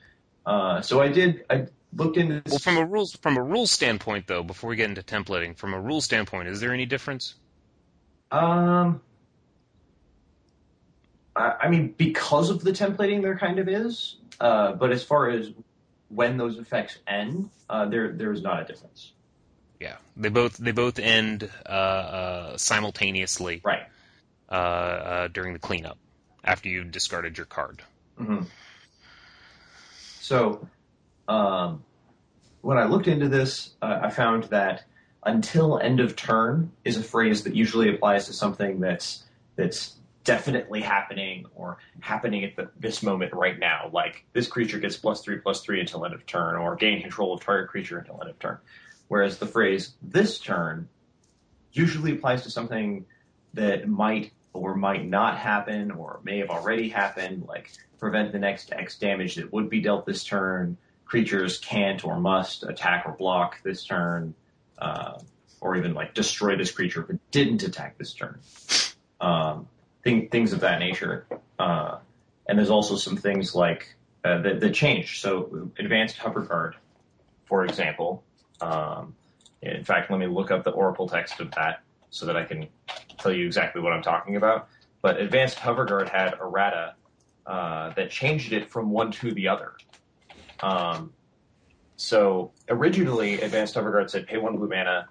Uh, so I did. I looked into. Well, from a rules from a rules standpoint, though, before we get into templating, from a rules standpoint, is there any difference? Um, I, I mean, because of the templating, there kind of is. Uh, but as far as when those effects end, uh, there there is not a difference. Yeah, they both they both end uh, uh, simultaneously Right. uh, uh, during the cleanup after you've discarded your card. Mm-hmm. So, um, when I looked into this, uh, I found that "until end of turn" is a phrase that usually applies to something that's that's definitely happening or happening at the, this moment right now. Like this creature gets plus three plus three until end of turn, or gain control of target creature until end of turn. Whereas the phrase "this turn" usually applies to something that might or might not happen, or may have already happened, like prevent the next X damage that would be dealt this turn. Creatures can't or must attack or block this turn. Uh, or even like destroy this creature if it didn't attack this turn. Um, thing, things of that nature. Uh, and there's also some things like uh, that, that change. So Advanced Hoverguard, for example. Um, in fact, let me look up the Oracle text of that so that I can tell you exactly what I'm talking about. But Advanced Hoverguard had errata uh, that changed it from one to the other. Um, so originally, Advanced Hoverguard said pay one blue mana.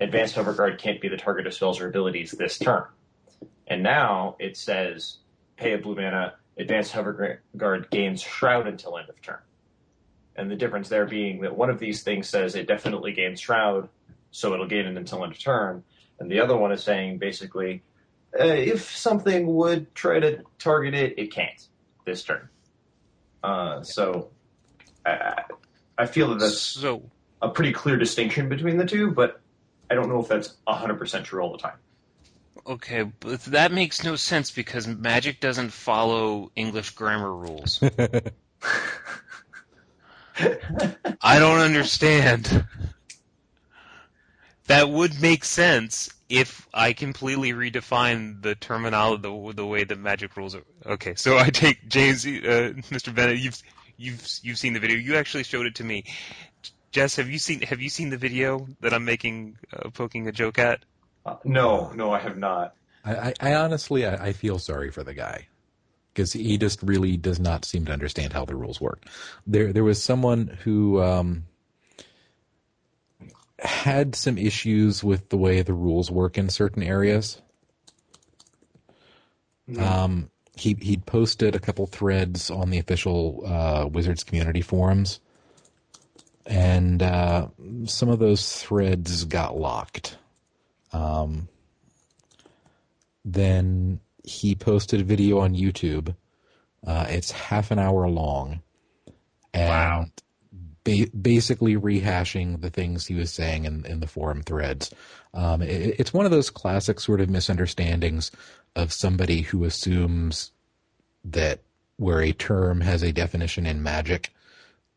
Advanced Hoverguard can't be the target of spells or abilities this turn. And now it says pay a blue mana. Advanced hover guard gains shroud until end of turn. And the difference there being that one of these things says it definitely gains shroud, so it'll gain it until end of turn, and the other one is saying basically uh, if something would try to target it, it can't this turn. Uh, so I, I feel that that's So a pretty clear distinction between the two, but I don't know if that's 100% true all the time. okay, but that makes no sense because Magic doesn't follow English grammar rules. I don't understand. That would make sense if I completely redefine the terminology, the, the way the magic rules are. Okay, so I take James, uh, Mr. Bennett. You've you've you've seen the video. You actually showed it to me. Jess, have you seen have you seen the video that I'm making, uh, poking a joke at? Uh, no, no, I have not. I, I, I honestly, I, I feel sorry for the guy because he just really does not seem to understand how the rules work. There, there was someone who um, had some issues with the way the rules work in certain areas. Um, he he'd posted a couple threads on the official uh, Wizards community forums, and uh, some of those threads got locked. Um, then he posted a video on YouTube. Uh, it's half an hour long, and Wow. ba- basically rehashing the things he was saying in, in the forum threads. Um, it, it's one of those classic sort of misunderstandings of somebody who assumes that where a term has a definition in magic,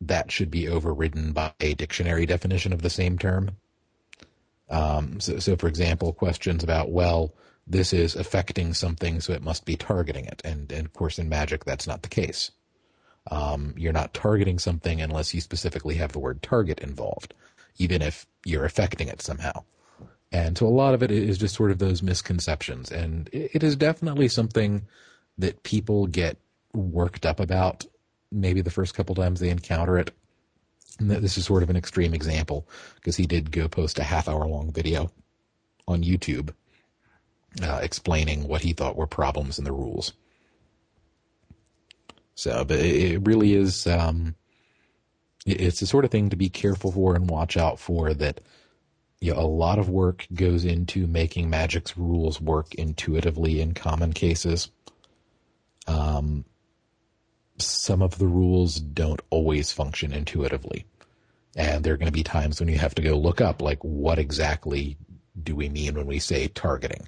that should be overridden by a dictionary definition of the same term. Um, so, so, for example, questions about, well, this is affecting something, so it must be targeting it. And, and of course, in magic, that's not the case. Um, you're not targeting something unless you specifically have the word target involved, even if you're affecting it somehow. And so a lot of it is just sort of those misconceptions. And it, is definitely something that people get worked up about maybe the first couple times they encounter it. And this is sort of an extreme example because he did go post a half hour long video on YouTube uh, explaining what he thought were problems in the rules. So, but it it really is, um, it's the sort of thing to be careful for and watch out for that, you know, a lot of work goes into making Magic's rules work intuitively in common cases. Um, some of the rules don't always function intuitively. And there are going to be times when you have to go look up, like, what exactly do we mean when we say targeting?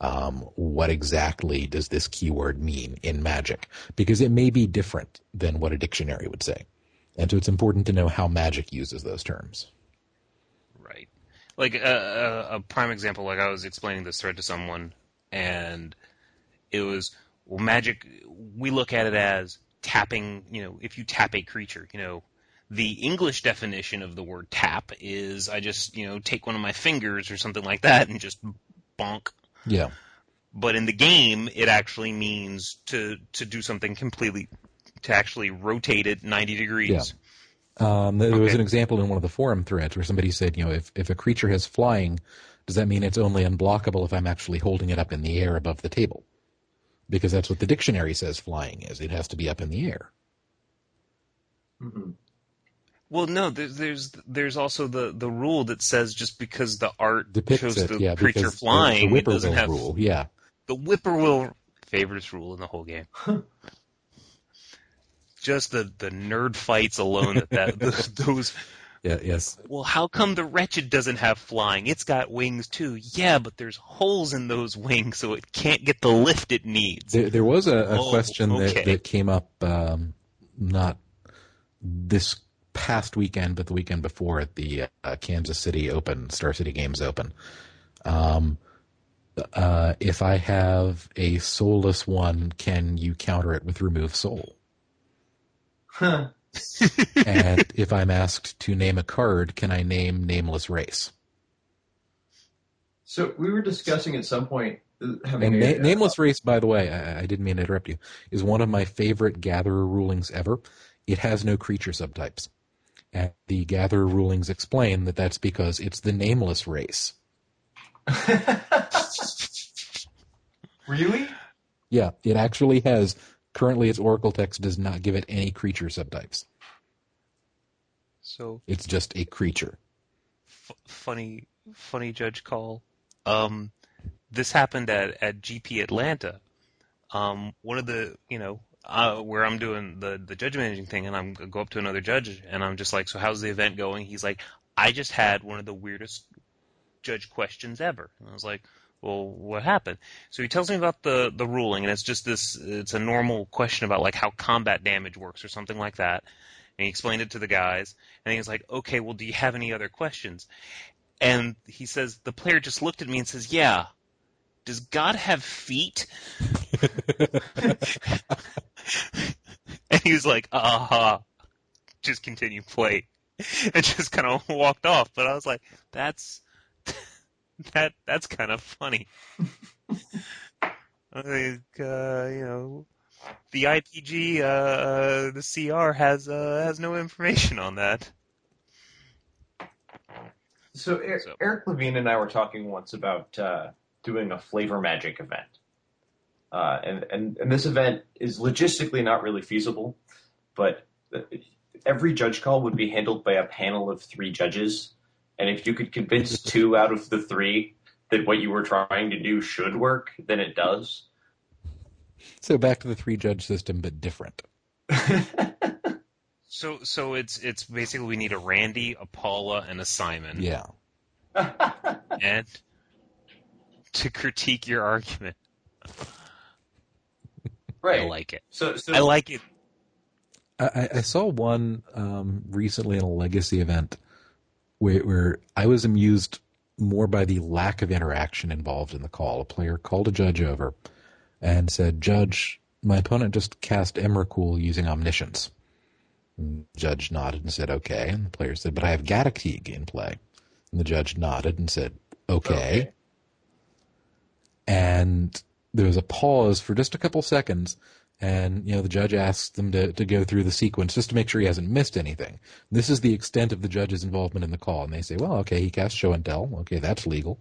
Um, what exactly does this keyword mean in magic? Because it may be different than what a dictionary would say. And so it's important to know how magic uses those terms. Like a, a, a prime example, like I was explaining this thread to someone, and it was well, magic. We look at it as tapping. You know, if you tap a creature, you know, the English definition of the word tap is I just you know take one of my fingers or something like that and just bonk. Yeah. But in the game, it actually means to to do something completely, to actually rotate it ninety degrees. Yeah. Um, there was an example in one of the forum threads where somebody said, you know, if, if a creature has flying, does that mean it's only unblockable if I'm actually holding it up in the air above the table? Because that's what the dictionary says flying is. It has to be up in the air. Mhm. Well, no, there's there's there's also the, the rule that says just because the art Depicts shows it, the yeah, creature because the- flying, the, it doesn't whippoorwill have rule. Yeah. the whippoorwill favorites rule in the whole game. just the, the nerd fights alone that, that those, those Yeah, yes. well how come the wretched doesn't have flying it's got wings too yeah but there's holes in those wings so it can't get the lift it needs There, there was a, a Oh, question okay. that, that came up, um, not this past weekend, but the weekend before at the uh, Kansas City Open, Star City Games Open. Um, uh, if I have a soulless one, can you counter it with remove soul? Huh. and if I'm asked to name a card, can I name nameless race? So we were discussing at some point uh, having a, na- nameless race, by the way, I, I didn't mean to interrupt you, is one of my favorite gatherer rulings ever. It has no creature subtypes. And the gatherer rulings explain that that's because it's the nameless race. really? Yeah, it actually has. Currently, its Oracle text does not give it any creature subtypes. So It's just a creature. f- funny, funny judge call. Um, this happened at at GP Atlanta. Um, one of the you know uh, where I'm doing the the judge managing thing, and I'm I go up to another judge, and I'm just like, so how's the event going? He's like, I just had one of the weirdest judge questions ever. And I was like, well, what happened? So he tells me about the the ruling, and it's just this. It's a normal question about like how combat damage works or something like that. And he explained it to the guys, and he's like, okay, well, do you have any other questions? And he says the player just looked at me and says, yeah. Does God have feet? and he was like, aha. Just continue play. And just kind of walked off. But I was like, that's that that's kind of funny. Think uh, you know the IPG, uh, the CR has uh, has no information on that. So, er- So- Eric Levine and I were talking once about uh, doing a flavor magic event, uh, and, and and this event is logistically not really feasible, but uh, every judge call would be handled by a panel of three judges, and if you could convince two out of the three that what you were trying to do should work, then it does. So back to the three judge system, but different. So so it's it's basically we need a Randy, a Paula, and a Simon, Yeah. and to critique your argument. right. I like it. so, so I like it. I, I saw one um, recently in a legacy event where, where I was amused more by the lack of interaction involved in the call. A player called a judge over and said, Judge, my opponent just cast Emrakul using Omniscience. And the judge nodded and said, Okay. And the player said, But I have Gaddock Teeg in play. And the judge nodded and said, Okay. Okay. And there was a pause for just a couple seconds and you know the judge asks them to, to go through the sequence just to make sure he hasn't missed anything. This is the extent of the judge's involvement in the call, and they say, "Well, okay, he cast show and tell. Okay, that's legal.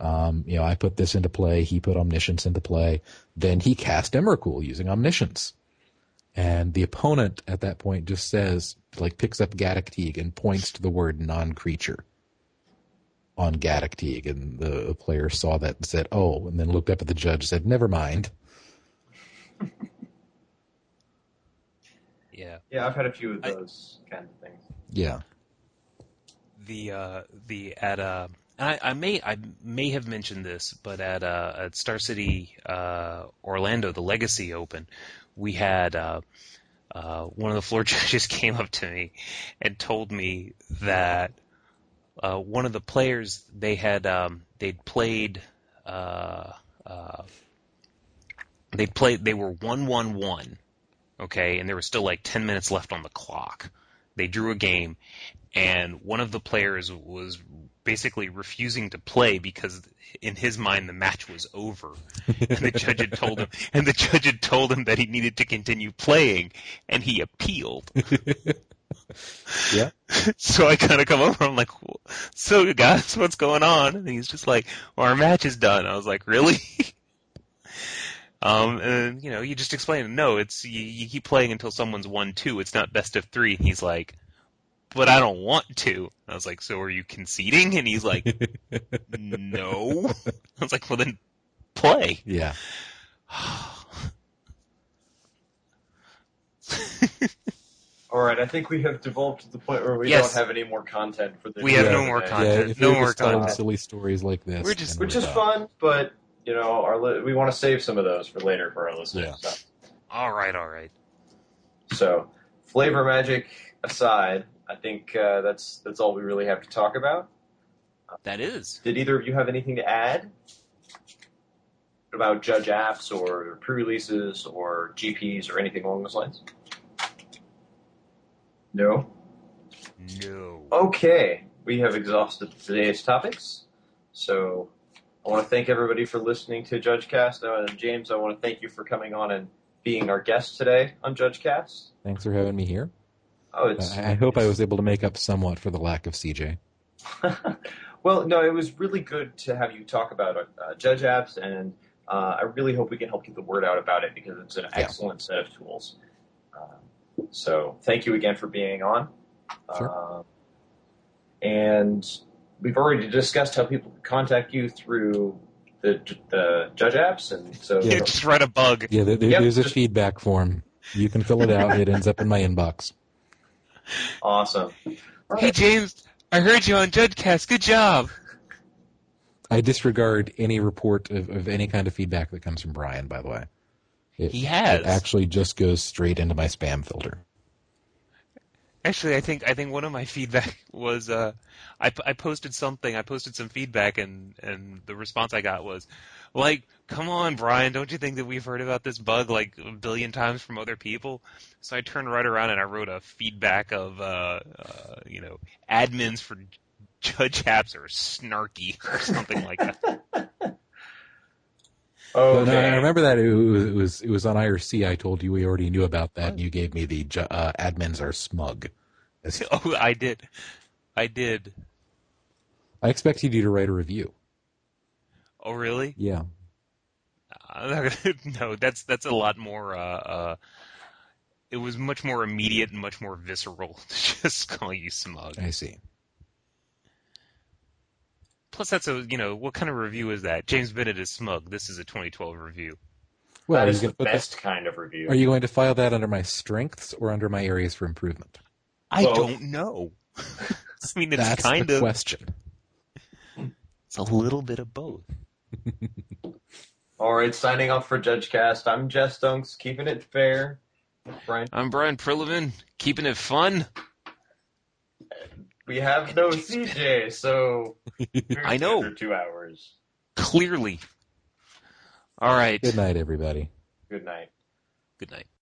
Um, you know, I put this into play. He put omniscience into play. Then he cast Emrakul using omniscience." And the opponent at that point just says, like, picks up Gaddock Teeg and points to the word non-creature on Gaddock Teeg, and the player saw that and said, "Oh," and then looked up at the judge and said, "Never mind." Yeah. yeah, I've had a few of I- those kinds of things. Yeah. the uh the at uh I, I may I may have mentioned this, but at uh at Star City uh Orlando, the Legacy Open, we had uh uh one of the floor judges came up to me and told me that uh one of the players they had um they'd played uh uh they played they were one one one okay? And there was still like 10 minutes left on the clock. They drew a game and one of the players was basically refusing to play because in his mind the match was over. And the judge had told him and the judge had told him that he needed to continue playing and he appealed. Yeah. so i kind of come over i'm like so guys what's going on? And he's just like well our match is done. I was like really um and you know you just explain no it's you, you keep playing until someone's won two it's not best of three and he's like but I don't want to. I was like, so are you conceding? And he's like, no. I was like, well then play. Yeah. All right, I think we have devolved to the point where we Yes. don't have any more content for this. We have show no more today. content. Yeah, if no you're more just telling content. silly stories like this, We're just- then which we're is done. fun, but you know, our li- we want to save some of those for later for our listeners. Yeah. So, All right, all right. so flavor magic aside, I think uh, that's that's all we really have to talk about. That is. Did either of you have anything to add about Judge apps or pre-releases or GPs or anything along those lines? No. No. Okay, we have exhausted today's topics. So I want to thank everybody for listening to JudgeCast. Uh, James, I want to thank you for coming on and being our guest today on JudgeCast. Thanks for having me here. Oh, it's. I, I hope I was able to make up somewhat for the lack of CJ. well, no, it was really good to have you talk about uh, Judge apps, and uh, I really hope we can help get the word out about it because it's an Yeah. excellent set of tools. Um, so thank you again for being on. Sure. Uh, and we've already discussed how people can contact you through the the Judge apps, and so Yeah. Yeah, just write a bug. Yeah, there, there- Yep, there's a feedback form. You can fill it out. it ends up in my inbox. awesome. All Hey. James, I heard you on JudgeCast. Good job. I disregard any report of, of any kind of feedback that comes from Brian. By the way, it, He has. it actually just goes straight into my spam filter. Actually, I think I think one of my feedback was uh, I, I posted something. I posted some feedback, and and the response I got was like, "Come on, Brian, don't you think that we've heard about this bug like a billion times from other people?" So I turned right around and I wrote a feedback of uh, uh, you know admins for judge apps are snarky or something like that. Oh, uh, I remember that it was, it was it was on IRC. I told you we already knew about that, and you gave me the uh, admins are smug. Oh, I did, I did. I expected you to write a review. Oh, really? Yeah, gonna, no, that's that's a lot more. Uh, uh, it was much more immediate and much more visceral to just call you smug. I see. Plus, that's a you know what kind of review is that? James Bennett is smug. This is a 2012 review. Well, that are is you, the best this, kind of review. are you going to file that under my strengths or under my areas for improvement? I Both. don't know. I mean, it's That's kind the of question. it's a little bit of both. All right, signing off for JudgeCast. I'm Jess Dunks, keeping it fair. Brian, I'm Brian Prillaman, keeping it fun. We have no CJ, so I know. For two hours. Clearly. All right. Good night, everybody. Good night. Good night.